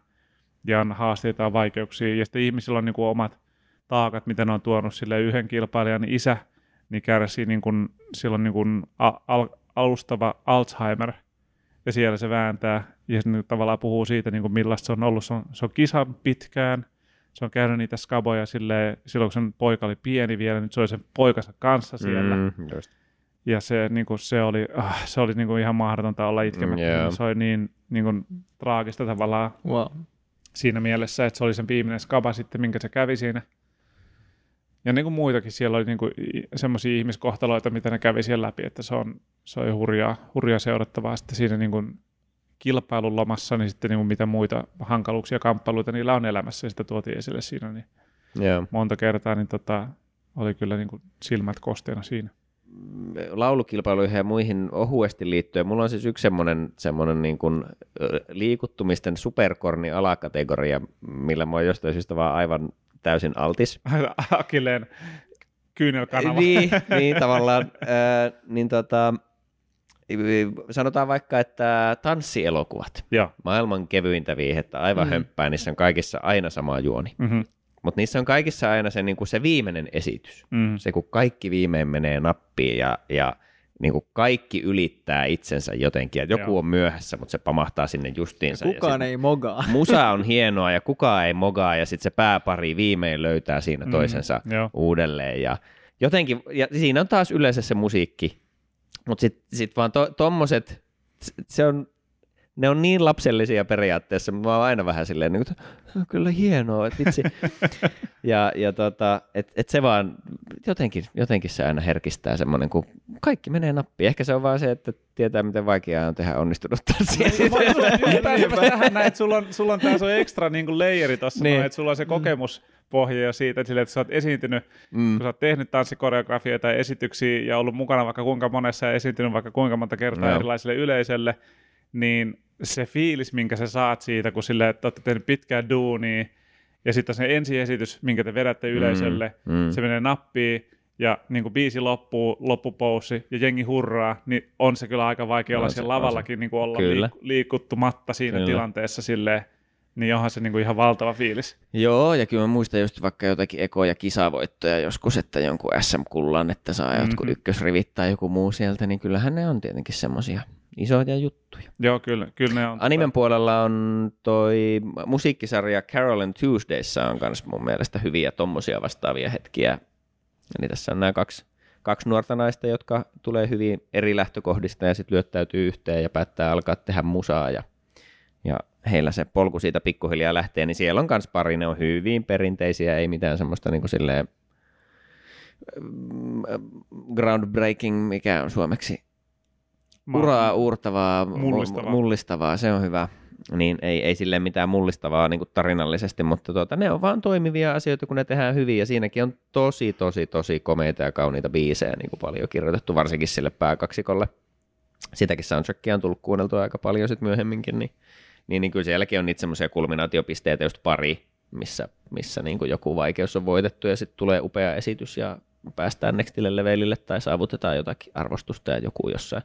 ja on haasteita ja vaikeuksia, ja sitten ihmisillä on niinku omat taakat, mitä ne on tuonut sille yhden kilpailijan isä, niin kärsii niin kuin, silloin niin kuin al- al- alustava Alzheimer, ja siellä se vääntää, ja se niin tavallaan puhuu siitä, niin kuin millaista se on ollut. Se on, se on kisan pitkään, se on käynyt niitä skaboja silleen, silloin, kun sen poika oli pieni vielä, nyt se oli sen poikansa kanssa siellä. Mm. Just. Ja se, niin kuin, se oli, ah, se oli niin kuin ihan mahdotonta olla itkemättä. Mm, joo. Se oli niin, niin kuin, traagista tavallaan Wow. siinä mielessä, että se oli sen viimeinen skaba sitten, minkä se kävi siinä. Ja niin kuin muitakin, siellä oli niin kuin semmoisia ihmiskohtaloita, mitä ne kävi siellä läpi, että se on, se on hurjaa, hurjaa seurattavaa sitten siinä niin kuin kilpailun lomassa, niin sitten niin kuin mitä muita hankaluuksia ja kamppailuita niillä on elämässä, ja sitä tuotiin esille siinä niin Joo. monta kertaa, niin tota, oli kyllä niin kuin silmät kosteena siinä. laulukilpailuihin ja muihin ohuesti liittyen. Mulla on siis yksi semmoinen, semmoinen niin kuin liikuttumisten superkorni alakategoria, millä mä oon jostain syystä vaan aivan täysin altis. Akilleen kyynelkanava. Niin, niin tavallaan. Äh, niin tota, sanotaan vaikka, että tanssielokuvat. Joo. Maailman kevyintä viihettä, aivan Mm. mm. hömppää, niissä on kaikissa aina sama juoni. Mm-hmm. Mutta niissä on kaikissa aina se, niin kuin se viimeinen esitys. Mm. Se, kun kaikki viimein menee nappiin ja, ja niin kuin kaikki ylittää itsensä jotenkin. Et joku Joo. on myöhässä, mutta se pamahtaa sinne justiinsa. ja Kukaan sit ei mogaa. Musa on hienoa ja kukaan ei mogaa ja sitten se pääpari viimein löytää siinä Mm, toisensa joo. uudelleen. Ja jotenkin, ja siinä on taas yleensä se musiikki, mutta sitten sit vaan to, tommoset, se on, ne on niin lapsellisia periaatteessa, mutta mä oon aina vähän silleen, niin kuin, että "Se on kyllä hienoa, että vitsi. ja, ja tota, et, et se vaan, jotenkin, jotenkin se aina herkistää semmoinen, kun kaikki menee nappiin. Ehkä se on vaan se, että tietää, miten vaikeaa on tehdä onnistunut tanssia. tähän näin, että sulla on, sulla on tää sun ekstra niin kuin leijeri tossa, Niin. niin. että sulla on se kokemuspohja jo siitä, että, sille, että sä oot esiintynyt, Mm. kun sä oot tehnyt tanssikoreografioita ja esityksiä ja ollut mukana vaikka kuinka monessa ja esiintynyt vaikka kuinka monta kertaa Joo. erilaisille yleisölle, niin se fiilis, minkä sä saat siitä, kun sille, että olette tehnyt pitkää duunia ja sitten se ensiesitys, minkä te vedätte yleisölle, Mm, mm. se menee nappiin ja niin kuin biisi loppuu, loppupoussi ja jengi hurraa, niin on se kyllä aika vaikea olla siellä se. lavallakin niin kuin olla Kyllä. liik- liikuttumatta siinä Kyllä. tilanteessa silleen, niin onhan se niin kuin ihan valtava fiilis. Joo, ja kyllä mä muistan just vaikka jotakin ekoja kisavoittoja joskus, että jonkun SM-kullan, että saa mm-hmm. jotkut ykkösrivit tai joku muu sieltä, niin kyllähän ne on tietenkin semmosia isoja juttuja. Joo, kyllä, kyllä ne on. Animen puolella on toi musiikkisarja Carol and Tuesdayssa on myös mun mielestä hyviä tommosia vastaavia hetkiä. Eli tässä on nämä kaksi, kaksi nuorta naista, jotka tulee hyvin eri lähtökohdista ja sitten lyöttäytyy yhteen ja päättää alkaa tehdä musaa ja, ja heillä se polku siitä pikkuhiljaa lähtee, niin siellä on myös pari, ne on hyvin perinteisiä, ei mitään semmoista niin kuin silleen mm, groundbreaking, mikä on suomeksi uraa uurtavaa, Mullistavaa. mullistavaa, se on hyvä. Niin ei, ei silleen mitään mullistavaa niin kuin tarinallisesti, mutta tuota, ne on vaan toimivia asioita, kun ne tehdään hyvin, ja siinäkin on tosi, tosi, tosi komeita ja kauniita biisejä niin kuin paljon kirjoitettu, varsinkin sille pääkaksikolle. Sitäkin soundtrackia on tullut kuunneltua aika paljon sit myöhemminkin, niin, niin, niin kyllä sielläkin on niitä semmoisia kulminaatiopisteitä, just pari, missä, missä niin kuin joku vaikeus on voitettu, ja sitten tulee upea esitys, ja päästään nextille levelille, tai saavutetaan jotakin arvostusta, ja joku jossain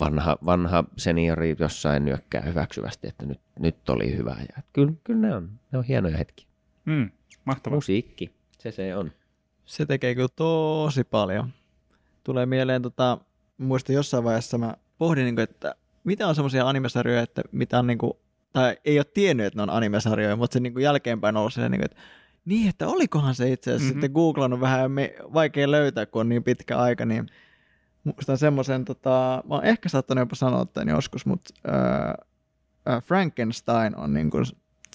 vanha, vanha seniori jossain nyökkää hyväksyvästi, että nyt, nyt oli hyvä. Ja kyllä, kyllä ne, on, ne on hienoja hetkiä. Mm, mahtavaa. Musiikki, se se on. Se tekee kyllä tosi paljon. Tulee mieleen, tota, muistan jossain vaiheessa mä pohdin, niin kuin, että mitä on semmoisia animesarjoja, että mitä on niin kuin, tai ei ole tiennyt, että ne on animesarjoja, mutta se niin kuin jälkeenpäin on ollut silleen, niin kuin, että niin, että olikohan se itse asiassa Mhm. mm-hmm. sitten googlannut vähän ja me, vaikea löytää, kun on niin pitkä aika, niin muistan semmoisen, tota, mä oon ehkä saattanut jopa sanoa tämän joskus, mutta äh, Frankenstein on niin kuin,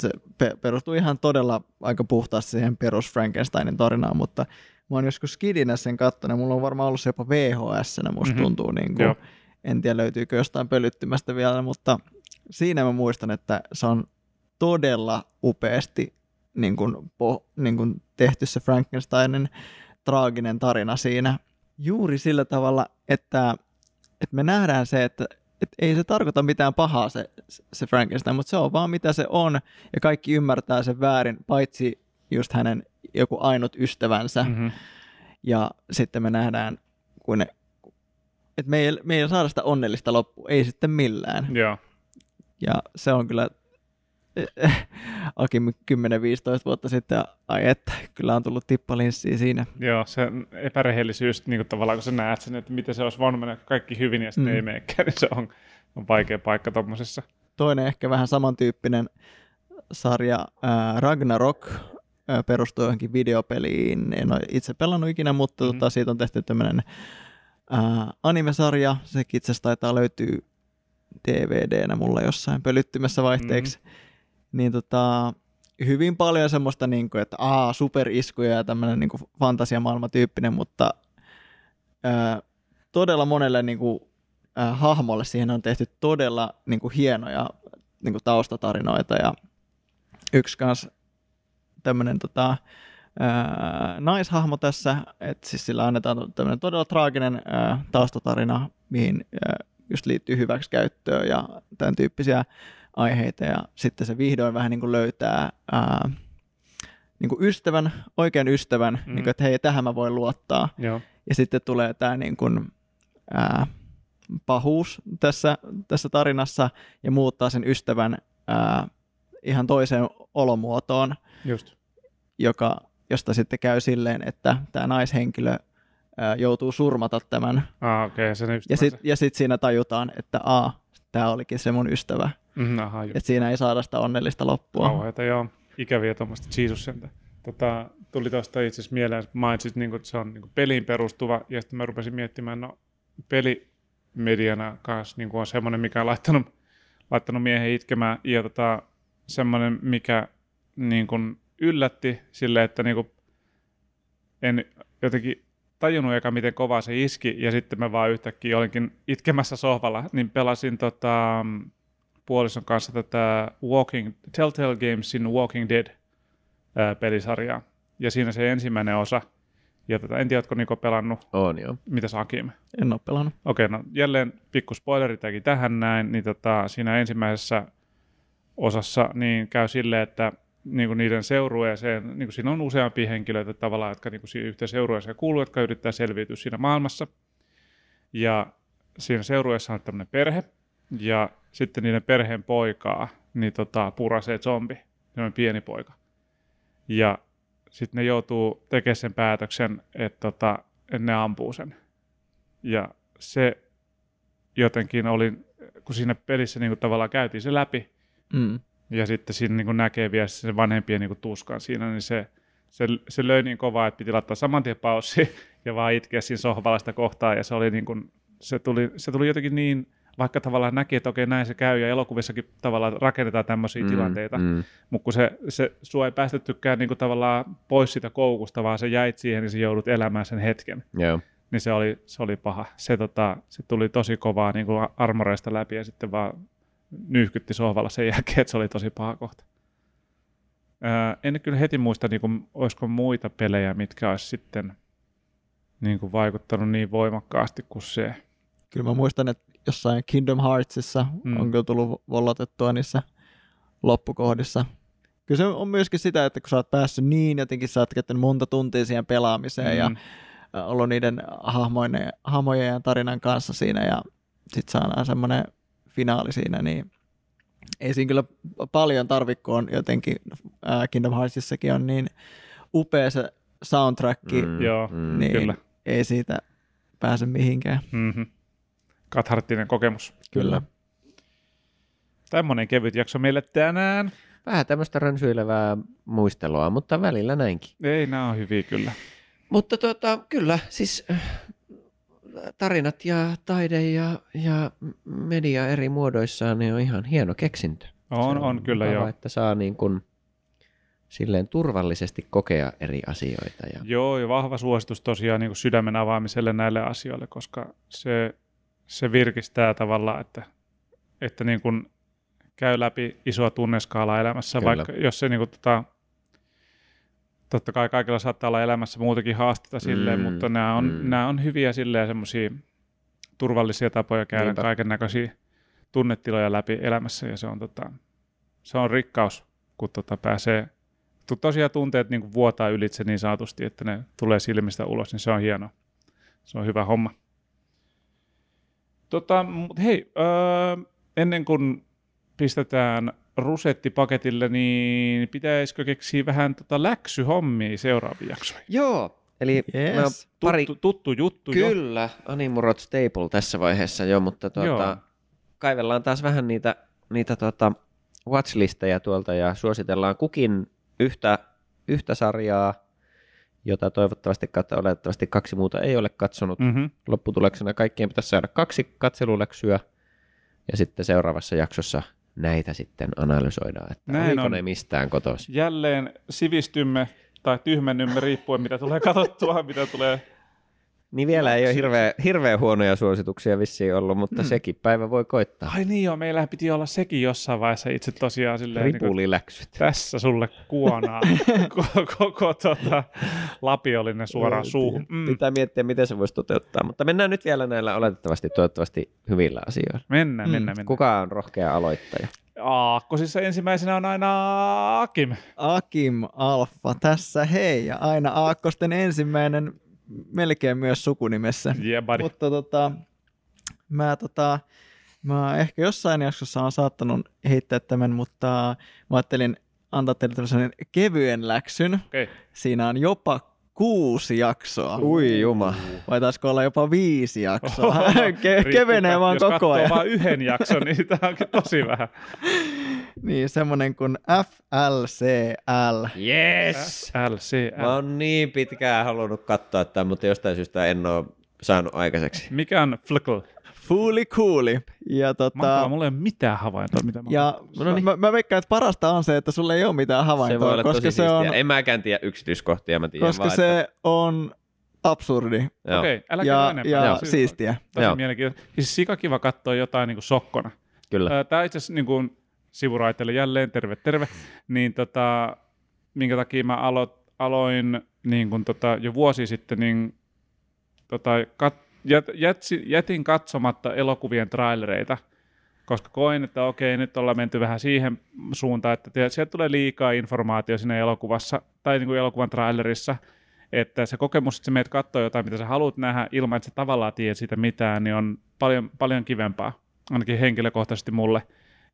se pe- perustuu ihan todella aika puhtaasti siihen perus Frankensteinin tarinaan, mutta mä oon joskus skidinä sen kattonut, mulla on varmaan ollut se jopa VHS, musta Mhm. mm-hmm. tuntuu, niin kuin, Joo. en tiedä löytyykö jostain pölyttymästä vielä, mutta siinä mä muistan, että se on todella upeasti niin kuin, po, niin kuin tehty se Frankensteinin traaginen tarina siinä. Juuri sillä tavalla, että, että me nähdään se, että, että ei se tarkoita mitään pahaa se, se Frankenstein, mutta se on vaan mitä se on, ja kaikki ymmärtää sen väärin, paitsi just hänen joku ainut ystävänsä. Mm-hmm. Ja sitten me nähdään, kun ne, että me ei, me ei saada sitä onnellista loppua, ei sitten millään. Joo. Ja se on kyllä Aki 10-15 vuotta sitten, ai että, kyllä on tullut tippalinssiä siinä. Joo, se epärehellisyys, niin kuin tavallaan kun sä näet sen, että miten se olisi voinut mennä kaikki hyvin ja sitten mm. ei menekään, niin se on, on vaikea paikka tuommoisessa. Toinen ehkä vähän samantyyppinen sarja, ää, Ragnarok, ää, perustuu johonkin videopeliin. En ole itse pelannut ikinä, mutta mm-hmm. tota, siitä on tehty tämmöinen animesarja. Sekin itse asiassa taitaa löytyä DVDnä mulla jossain pölyttymässä vaihteeksi. Mm-hmm. Niin tota, hyvin paljon semmoista, niin kuin, että aa, superiskuja ja tämmöinen niin fantasiamaailmatyyppinen, mutta ää, todella monelle niin kuin, ää, hahmolle siihen on tehty todella niin kuin, hienoja niin kuin, taustatarinoita ja yksi kanssa tämmöinen tota, naishahmo tässä, että siis sillä annetaan tämmöinen todella traaginen ää, taustatarina, mihin ää, just liittyy hyväksikäyttöön ja tämän tyyppisiä aiheita ja sitten se vihdoin vähän niin kuin löytää ää, niin kuin ystävän, oikean ystävän, mm. niin kuin, että hei, tähän mä voin luottaa. Joo. Ja sitten tulee tämä niin kuin, ää, pahuus tässä, tässä tarinassa ja muuttaa sen ystävän ää, ihan toiseen olomuotoon, Just. joka, josta sitten käy silleen, että tämä naishenkilö ää, joutuu surmata tämän. Ah, okay, sen Ja sitten ja sit siinä tajutaan, että a, tämä olikin se mun ystävä. Mm, aha, just. Että siinä ei saada sitä onnellista loppua. Kauheita, joo. Ikäviä tuommoista Jesus sentä. Tota, tuli tuosta itse asiassa mieleen, että mainitsit, niin kuin, että se on niin peliin perustuva, ja sitten mä rupesin miettimään, no pelimediana kanssa niin on semmoinen, mikä on laittanut, laittanut miehen itkemään, ja tota, semmoinen, mikä niin kuin yllätti sille, että niin kuin en jotenkin tajunnut eka, miten kovaa se iski, ja sitten mä vaan yhtäkkiä olinkin itkemässä sohvalla, niin pelasin tota, puolison kanssa tätä Walking, Telltale Gamesin Walking Dead ää, pelisarjaa. Ja siinä se ensimmäinen osa, ja tota, en tiedä, oletko Niko pelannut? On joo. Mitä sä Hakim? En ole pelannut. Okei, no jälleen pikku spoileri tähän näin, niin tota, siinä ensimmäisessä osassa niin käy silleen, että niin kuin niiden seurueeseen, niin kuin siinä on useampia henkilöitä tavallaan, jotka niin kuin siihen yhteen seurueeseen kuuluu, jotka yrittää selviytyä siinä maailmassa. Ja siinä seurueessa on tämmöinen perhe, ja sitten niiden perheen poikaa, niin tota, purasee zombi, semmoinen pieni poika. Ja sitten ne joutuu tekemään sen päätöksen, että, tota, että ne ampuu sen. Ja se jotenkin oli, kun siinä pelissä niin kuin tavallaan käytiin se läpi, Mm. ja sitten siinä niin kuin näkee vielä sen vanhempien niin kuin tuskan siinä, niin se, se, se löi niin kovaa, että piti laittaa saman tien paussi ja vaan itkeä siinä sohvalla sitä kohtaa, ja se oli niin kuin, se tuli, se tuli jotenkin niin, vaikka tavallaan näki, että okei näin se käy, ja elokuvissakin tavallaan rakennetaan tämmöisiä mm, tilanteita, mm. mutta kun se, se sua ei päästettykään niin kuin tavallaan pois sitä koukusta, vaan se jäit siihen, niin sä joudut elämään sen hetken, Joo. niin se oli, se oli paha. Se, tota, se tuli tosi kovaa niin kuin armoreista läpi, ja sitten vaan nyyhkytti sohvalla sen jälkeen, että se oli tosi paha kohta. Ää, en kyllä heti muista, niin kuin, olisiko muita pelejä, mitkä olisi sitten niin kuin vaikuttanut niin voimakkaasti kuin se. Kyllä mä muistan, että jossain Kingdom Heartsissa Mm. mm. on kyllä tullut vollotettua niissä loppukohdissa. Kyllä se on myöskin sitä, että kun sä oot päässyt niin, jotenkin sä oot käyttänyt monta tuntia siihen pelaamiseen mm. ja ollut niiden hahmojen, hahmojen ja tarinan kanssa siinä ja sit saadaan semmoinen finaali siinä, niin ei siinä kyllä paljon tarvikkoon jotenkin. Ää, Kingdom Heartsissakin on niin upea se soundtrack, mm. Joo, mm. niin kyllä. ei siitä pääse mihinkään. Mm-hmm. Katharttinen kokemus. Kyllä. Tämmöinen kevyt jakso meille tänään. Vähän tämmöistä rönsyilevää muistelua, mutta välillä näinkin. Ei, nämä on hyviä kyllä. Mutta tota, kyllä, siis äh, tarinat ja taide ja, ja media eri muodoissaan niin on ihan hieno keksintö. On, Se on kyllä joo. että saa niin kuin silleen turvallisesti kokea eri asioita. Ja... Joo, ja vahva suositus tosiaan niin kuin sydämen avaamiselle näille asioille, koska se, se virkistää tavallaan, että, että niin kuin käy läpi isoa tunneskaalaa elämässä, Kyllä. vaikka jos se niin kuin, tota, totta kai kaikilla saattaa olla elämässä muutakin haasteita silleen, Mm, mutta nämä on, mm. nämä on hyviä silleen semmoisia turvallisia tapoja käydä kaiken näköisiä tunnetiloja läpi elämässä ja se on, tota, se on rikkaus, kun tota pääsee tosiaan tunteet niin vuotaa ylitse niin sanotusti, että ne tulee silmistä ulos, niin se on hieno. Se on hyvä homma. Tota, mut hei, öö, ennen kuin pistetään rusettipaketille, niin pitäisikö keksiä vähän tota läksyhommia seuraaviin jaksoihin? Joo, eli Yes. pari, Tuttu, tuttu juttu jo. kyllä, Animurot Staple tässä vaiheessa jo, mutta Joo. tuota, kaivellaan taas vähän niitä, niitä tuota, watchlisteja tuolta ja suositellaan kukin yhtä, yhtä sarjaa, jota toivottavasti kautta oletettavasti kaksi muuta ei ole katsonut. Mm-hmm. Lopputuloksena kaikkien pitäisi saada kaksi katseluläksyä ja sitten seuraavassa jaksossa näitä sitten analysoidaan, että Näin oliko on. ne mistään kotoisin. Jälleen sivistymme tai tyhmennymme riippuen mitä tulee katsottua, mitä tulee Niin vielä ei ole hirveän, hirveän huonoja suosituksia vissiin ollut, mutta Mm. sekin päivä voi koittaa. Ai niin joo, meillähän piti olla sekin jossain vaiheessa itse tosiaan silleen, niin kuin, Ripuliläksyt. tässä sulle kuonaa. koko, koko tota, lapiollinen suoraan suuhun. Mm. Pitää miettiä, miten se voisi toteuttaa, mutta mennään nyt vielä näillä oletettavasti toivottavasti hyvillä asioilla. Mennään, Mm. mennään, mennään. Kuka on rohkea aloittaja? Aakkosissa ensimmäisenä on aina Akim. Akim Alfa tässä hei ja aina Aakkosten ensimmäinen melkein myös sukunimessä. Yeah, buddy. Mutta tota, mä, tota, mä ehkä jossain jaksossa on saattanut heittää tämän, mutta mä ajattelin antaa teille tämmöisen kevyen läksyn. Okei. Siinä on jopa kuusi jaksoa. Ui juma. Vai taisiko olla jopa viisi jaksoa? Ke- kevenee vaan jos koko ajan. vain yhden jakson, niin tämä onkin tosi vähän. Niin, semmonen kuin FLCL. Yes! LCL. Mä oon niin pitkään halunnut katsoa tämän, mutta jostain syystä en oo saanut aikaiseksi. Mikä on Flickle? Fully cooli. Ja tota, mulla ei ole mitään havaintoa, mitä mä ja No niin. mä, mä veikkaan, että parasta on se, että sulla ei ole mitään Se havaintoa, voi olla koska tosi se on. En mäkään tiedä yksityiskohtia, mä tiedän koska vaan, se on absurdi. Okei, älä ja, enempää. ja Joo. siistiä. Tosi Joo. mielenkiintoista. Siis sikakiva katsoa jotain niin kuin sokkona. Kyllä. Tämä itse asiassa niin kuin sivuraiteille jälleen, terve terve, niin tota, minkä takia mä alo, aloin niin kuin tota, jo vuosi sitten, niin tota, kat, jät, jätsi, jätin katsomatta elokuvien trailereita, koska koin, että okei, nyt ollaan menty vähän siihen suuntaan, että sieltä tulee liikaa informaatiota siinä elokuvassa tai niin kuin elokuvan trailerissa, että se kokemus, että sä meet katsoa jotain, mitä sä haluat nähdä ilman, että sä tavallaan tiedät siitä mitään, niin on paljon, paljon kivempaa, ainakin henkilökohtaisesti mulle.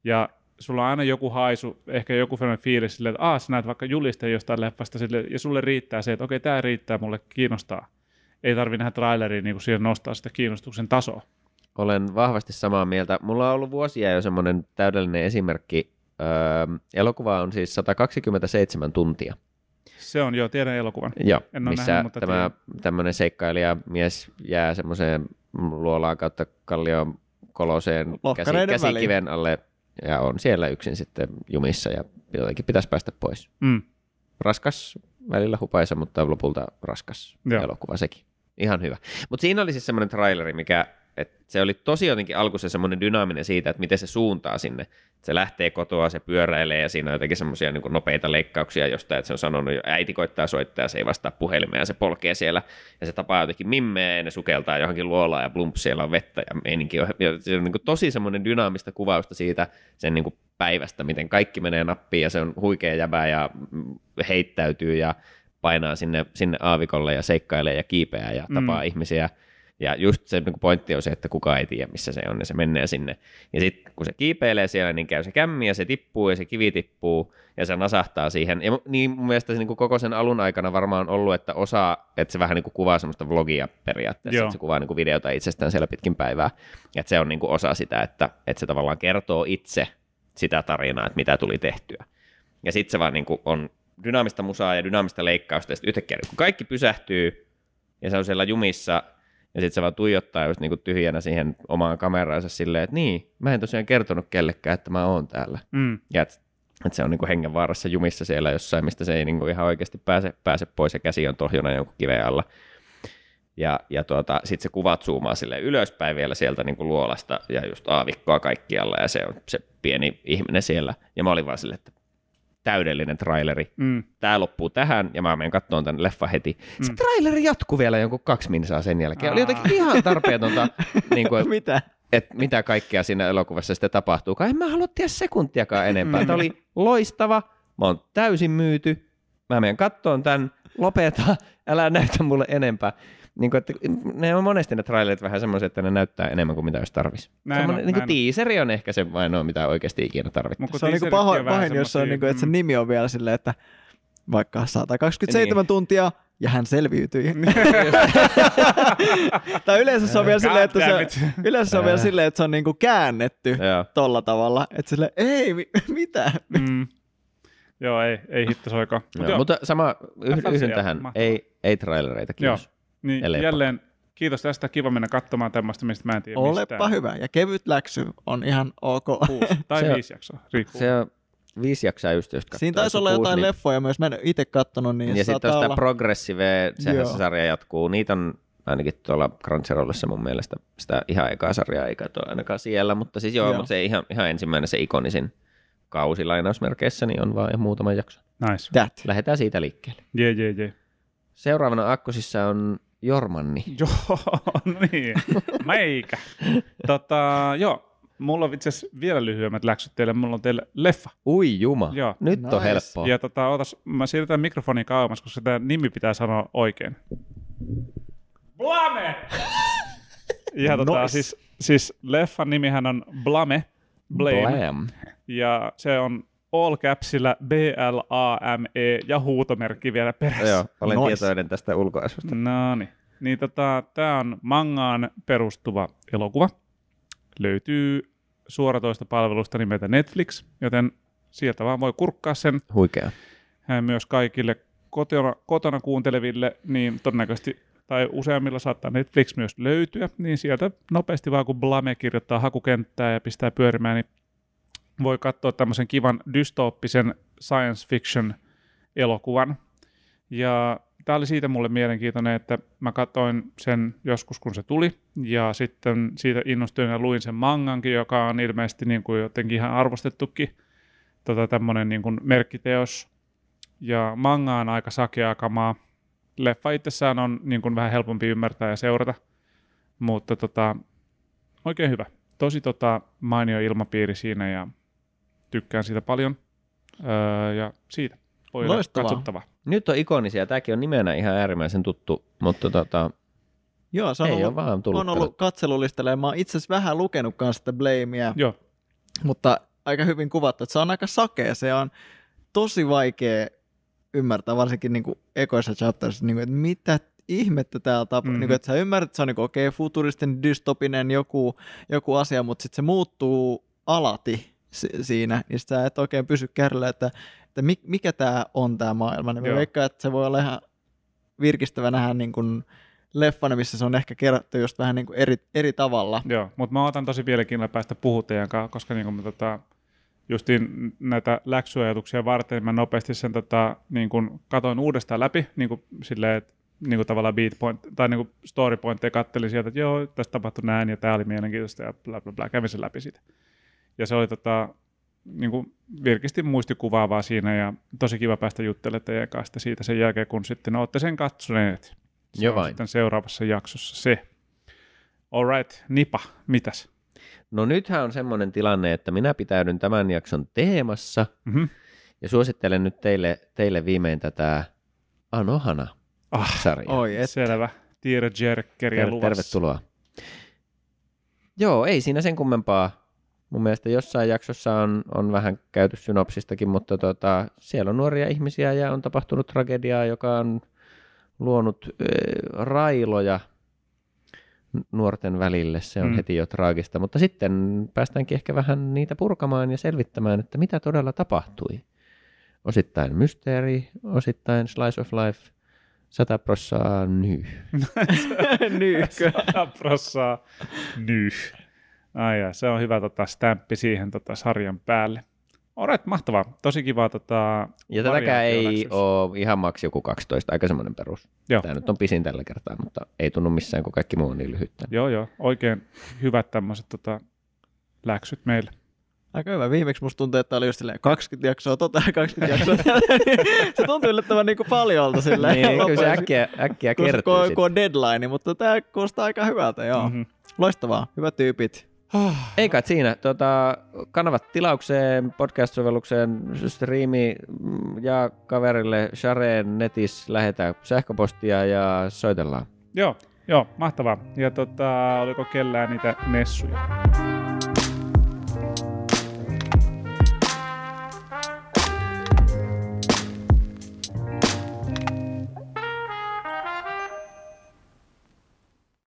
Ja sulla on aina joku haisu, ehkä joku sellainen fiilis silleen, että aah, sä näet vaikka julisteen jostain leffasta, sille, ja sulle riittää se, että okei, tämä riittää, mulle kiinnostaa. Ei tarvi nähdä traileria niin kuin siihen nostaa sitä kiinnostuksen tasoa. Olen vahvasti samaa mieltä. Mulla on ollut vuosia jo semmoinen täydellinen esimerkki. Öö, elokuva on siis 127 tuntia. Se on, joo, tiedän elokuvan. Joo, En ole missä nähnyt, mutta tämä tämmöinen seikkailija mies jää semmoiseen luolaan kautta kallion koloseen käsi, käsikiven alle ja on siellä yksin sitten jumissa ja jotenkin pitäisi päästä pois. Mm. Raskas, välillä hupaisa, mutta lopulta raskas Joo. elokuva sekin. Ihan hyvä. Mutta siinä oli siis semmoinen traileri, mikä et se oli tosi jotenkin alkuun semmoinen dynaaminen siitä, että miten se suuntaa sinne. Se lähtee kotoa, se pyöräilee ja siinä on jotenkin semmoisia niin nopeita leikkauksia jostain, että se on sanonut jo, äiti koittaa soittaa ja se ei vastaa puhelimeen ja se polkee siellä ja se tapaa jotenkin mimmeä ja ne sukeltaa johonkin luolaan ja plumps, siellä on vettä ja meininki on, ja se on niin kuin tosi semmoinen dynaamista kuvausta siitä sen niin kuin päivästä, miten kaikki menee nappiin ja se on huikea jäbä ja mm, heittäytyy ja painaa sinne, sinne aavikolle ja seikkailee ja kiipeää ja tapaa Mm. ihmisiä. Ja just se niin pointti on se, että kukaan ei tiedä, missä se on, ja se menee sinne. Ja sitten kun se kiipeilee siellä, niin käy se kämmi, ja se tippuu, ja se kivi tippuu, ja se nasahtaa siihen. Ja niin mun mielestä se niin kuin koko sen alun aikana varmaan ollut, että osa, että se vähän niin kuin kuvaa semmoista vlogia periaatteessa, Joo. että se kuvaa niin kuin videota itsestään siellä pitkin päivää. Ja että se on niin kuin osa sitä, että, että se tavallaan kertoo itse sitä tarinaa, että mitä tuli tehtyä. Ja sitten se vaan niin kuin on dynaamista musaa ja dynaamista leikkausta, ja sitten yhtäkkiä kun kaikki pysähtyy, ja se on siellä jumissa, ja sitten se vaan tuijottaa just niinku tyhjänä siihen omaan kameraansa silleen, että niin, mä en tosiaan kertonut kellekään, että mä oon täällä. Mm. Ja että et se on niinku hengenvaarassa jumissa siellä jossain, mistä se ei niinku ihan oikeasti pääse, pääse pois ja käsi on tohjona jonkun kiven alla. Ja, ja tuota, sitten se kuvat zoomaa sille ylöspäin vielä sieltä niinku luolasta ja just aavikkoa kaikkialla ja se on se pieni ihminen siellä. Ja mä olin vaan silleen, että täydellinen traileri. Mm. Tämä loppuu tähän ja mä menen katsomaan tämän leffa heti. Se Mm. traileri jatkuu vielä jonkun kaksi minsaa sen jälkeen. Oli Aa. jotenkin ihan tarpeetonta, niin kuin, Mitä? että mitä kaikkea siinä elokuvassa sitten tapahtuu. En mä halua tiedä sekuntiakaan enempää. Mm. Tämä oli loistava, mä oon täysin myyty, mä menen kattoon tämän, lopeta, älä näytä mulle enempää. Niin kuin, että ne on monesti ne trailerit vähän semmoisia, että ne näyttää enemmän kuin mitä olisi tarvis. Näin on, niin kuin näin on. ehkä se ainoa, mitä oikeasti ikinä kun Se on niinku teaseritkin paho, pahin, jos se on semmosia, niinku, että se mm. nimi on vielä silleen, että vaikka 127 Niin. tuntia ja hän selviytyi. tai yleensä se on vielä silleen, että se, yleensä se on vielä silleen, että se on niinku käännetty Joo. tolla tavalla. Että sille ei, mi- mitä? Mm. Joo, ei, ei hitto soiko. Mut Joo, joo, mutta sama, yh, FLC yhdyn on tähän, mahtavaa. ei, ei trailereita, kiitos. Niin ellei jälleen kiitos tästä. Kiva mennä katsomaan tämmöistä, mistä mä en tiedä Olepa mistään. hyvä. Ja kevyt läksy on ihan ok. Kuusi tai Se viisi jaksoa, riippuu. Se on viisi jaksaa just, jos. Siinä taisi olla kuusi, jotain niin- leffoja myös. Mä en itse kattonut, niin Ja sitten on sitä olla... Progressive, sehän se sarja jatkuu. Niitä on ainakin tuolla Crunchyrollissa mun mielestä sitä ihan ekaa sarjaa ei katso ainakaan siellä, mutta siis joo, Joo. mutta se ihan, ihan ensimmäinen se ikonisin kausi lainausmerkeissä, niin on vaan muutama jakso. Nice. That. Lähdetään siitä liikkeelle. Jee, jee, jee. Seuraavana akkosissa on Jormanni. Joo, niin. Meikä. tota, joo, mulla on itse asiassa vielä lyhyemmät läksyt teille. Mulla on teille leffa. Ui juma, Joo. nyt Nice. on helppoa. Ja tota, otas, mä siirretään mikrofonin kauemmas, koska tämä nimi pitää sanoa oikein. Blame! ja tota, Nice. siis, siis leffan nimihän on Blame, Blame, Blam. ja se on all capsilla B-L-A-M-E ja huutomerkki vielä perässä. Joo, olen Nice. tietoinen tästä ulkoasusta. No niin. Niin tota, tämä on mangaan perustuva elokuva. Löytyy suoratoista palvelusta nimeltä Netflix, joten sieltä vaan voi kurkkaa sen Huikea. Ää, myös kaikille kotona, kotona kuunteleville, niin todennäköisesti tai useimmilla saattaa Netflix myös löytyä, niin sieltä nopeasti vaan kun Blame kirjoittaa hakukenttää ja pistää pyörimään, niin voi katsoa tämmöisen kivan dystooppisen science fiction elokuvan. Ja tämä oli siitä mulle mielenkiintoinen, että mä katsoin sen joskus, kun se tuli, ja sitten siitä innostuin ja luin sen mangankin, joka on ilmeisesti niin kuin jotenkin ihan arvostettukin tota, tämmöinen niin kuin merkkiteos, ja manga on aika sakeaa kamaa. Leffa itsessään on niin kuin vähän helpompi ymmärtää ja seurata, mutta tota, oikein hyvä. Tosi tota, mainio ilmapiiri siinä ja tykkään siitä paljon. Öö, ja siitä olla Loistavaa. katsottava. Nyt on ikonisia. Tämäkin on nimenä ihan äärimmäisen tuttu, mutta tota, Joo, se on ei ollut, ole vaan tullut. on ollut katselulistalla ja mä oon itse asiassa vähän lukenut kanssa sitä Blamea, Joo, mutta aika hyvin kuvattu, että se on aika sakea. Se on tosi vaikea ymmärtää, varsinkin niin kuin ekoissa chaptersissa, niin kuin, että mitä ihmettä täällä tapahtuu. Mhm. Niin kuin, että sä ymmärrät, että se on niin kuin, okei, okay, futuristinen, dystopinen joku, joku asia, mutta sitten se muuttuu alati siinä, niin sä et oikein pysy kärryllä, että, että mi- mikä tämä on tämä maailma. Niin mä veikkaan, että se voi olla ihan virkistävä nähdä niin kuin leffana, missä se on ehkä kerrottu just vähän niin kuin eri, eri tavalla. joo. mutta mä otan tosi mielenkiinnolla päästä puhua teidän kanssa, koska niin kuin mä tota, justiin näitä läksyajatuksia varten mä nopeasti sen tota, niin kuin katoin uudestaan läpi, niin kuin silleen, että niin kuin tavallaan beat point, tai niin kuin story pointteja kattelin sieltä, että joo, tästä tapahtui näin, ja tämä oli mielenkiintoista, ja bla bla bla, kävin sen läpi siitä. Ja se oli tota, niin kuin virkisti muistikuvaavaa siinä, ja tosi kiva päästä juttelemaan teidän kanssa siitä sen jälkeen, kun sitten olette sen katsoneet. Se Jo on vain. sitten seuraavassa jaksossa se. Alright, Nipa, mitäs? No nythän on semmoinen tilanne, että minä pitäydyn tämän jakson teemassa Mm-hmm. ja suosittelen nyt teille, teille viimein tätä Anohana Ah, sarjaa. Oi, et. Selvä. Tiedä Jerkeriä Ter- luvassa. tervetuloa. Joo, ei siinä sen kummempaa. Mun mielestä jossain jaksossa on, on vähän käyty synopsistakin, mutta tota, siellä on nuoria ihmisiä ja on tapahtunut tragediaa, joka on luonut ö, railoja nuorten välille. Se on Mm. heti jo traagista, mutta sitten päästäänkin ehkä vähän niitä purkamaan ja selvittämään, että mitä todella tapahtui. Osittain mysteeri, osittain slice of life, sata prossaa nyy. Nyykkö. Sata prossaa nyh. Ai ja, se on hyvä tota, stämppi siihen tota, sarjan päälle. Alright, mahtavaa. Tosi kiva. Tota, Ja tätäkään ei ole ihan maks joku 12, aika semmoinen perus. Joo. Tämä nyt on pisin tällä kertaa, mutta ei tunnu missään, kun kaikki muu on niin lyhyttä. Joo, joo. Oikein hyvät tämmöiset tota, läksyt meille. Aika hyvä. Viimeksi musta tuntuu, että oli just silleen 20 jaksoa tota ja 20 jaksoa niin se tuntuu yllättävän niin kuin paljolta silleen. Niin, kyllä se äkkiä, äkkiä kun, kertyy kun, kun on deadline, mutta tämä kuulostaa aika hyvältä, joo. Mm-hmm. Mhm. Loistavaa, hyvät tyypit. Ei kai siinä. Tota, kanavat tilaukseen, podcast-sovellukseen, striimi mm, ja kaverille Shareen netissä lähetä sähköpostia ja soitellaan. Joo, Joo, mahtavaa. Ja tota, oliko kellään niitä messuja?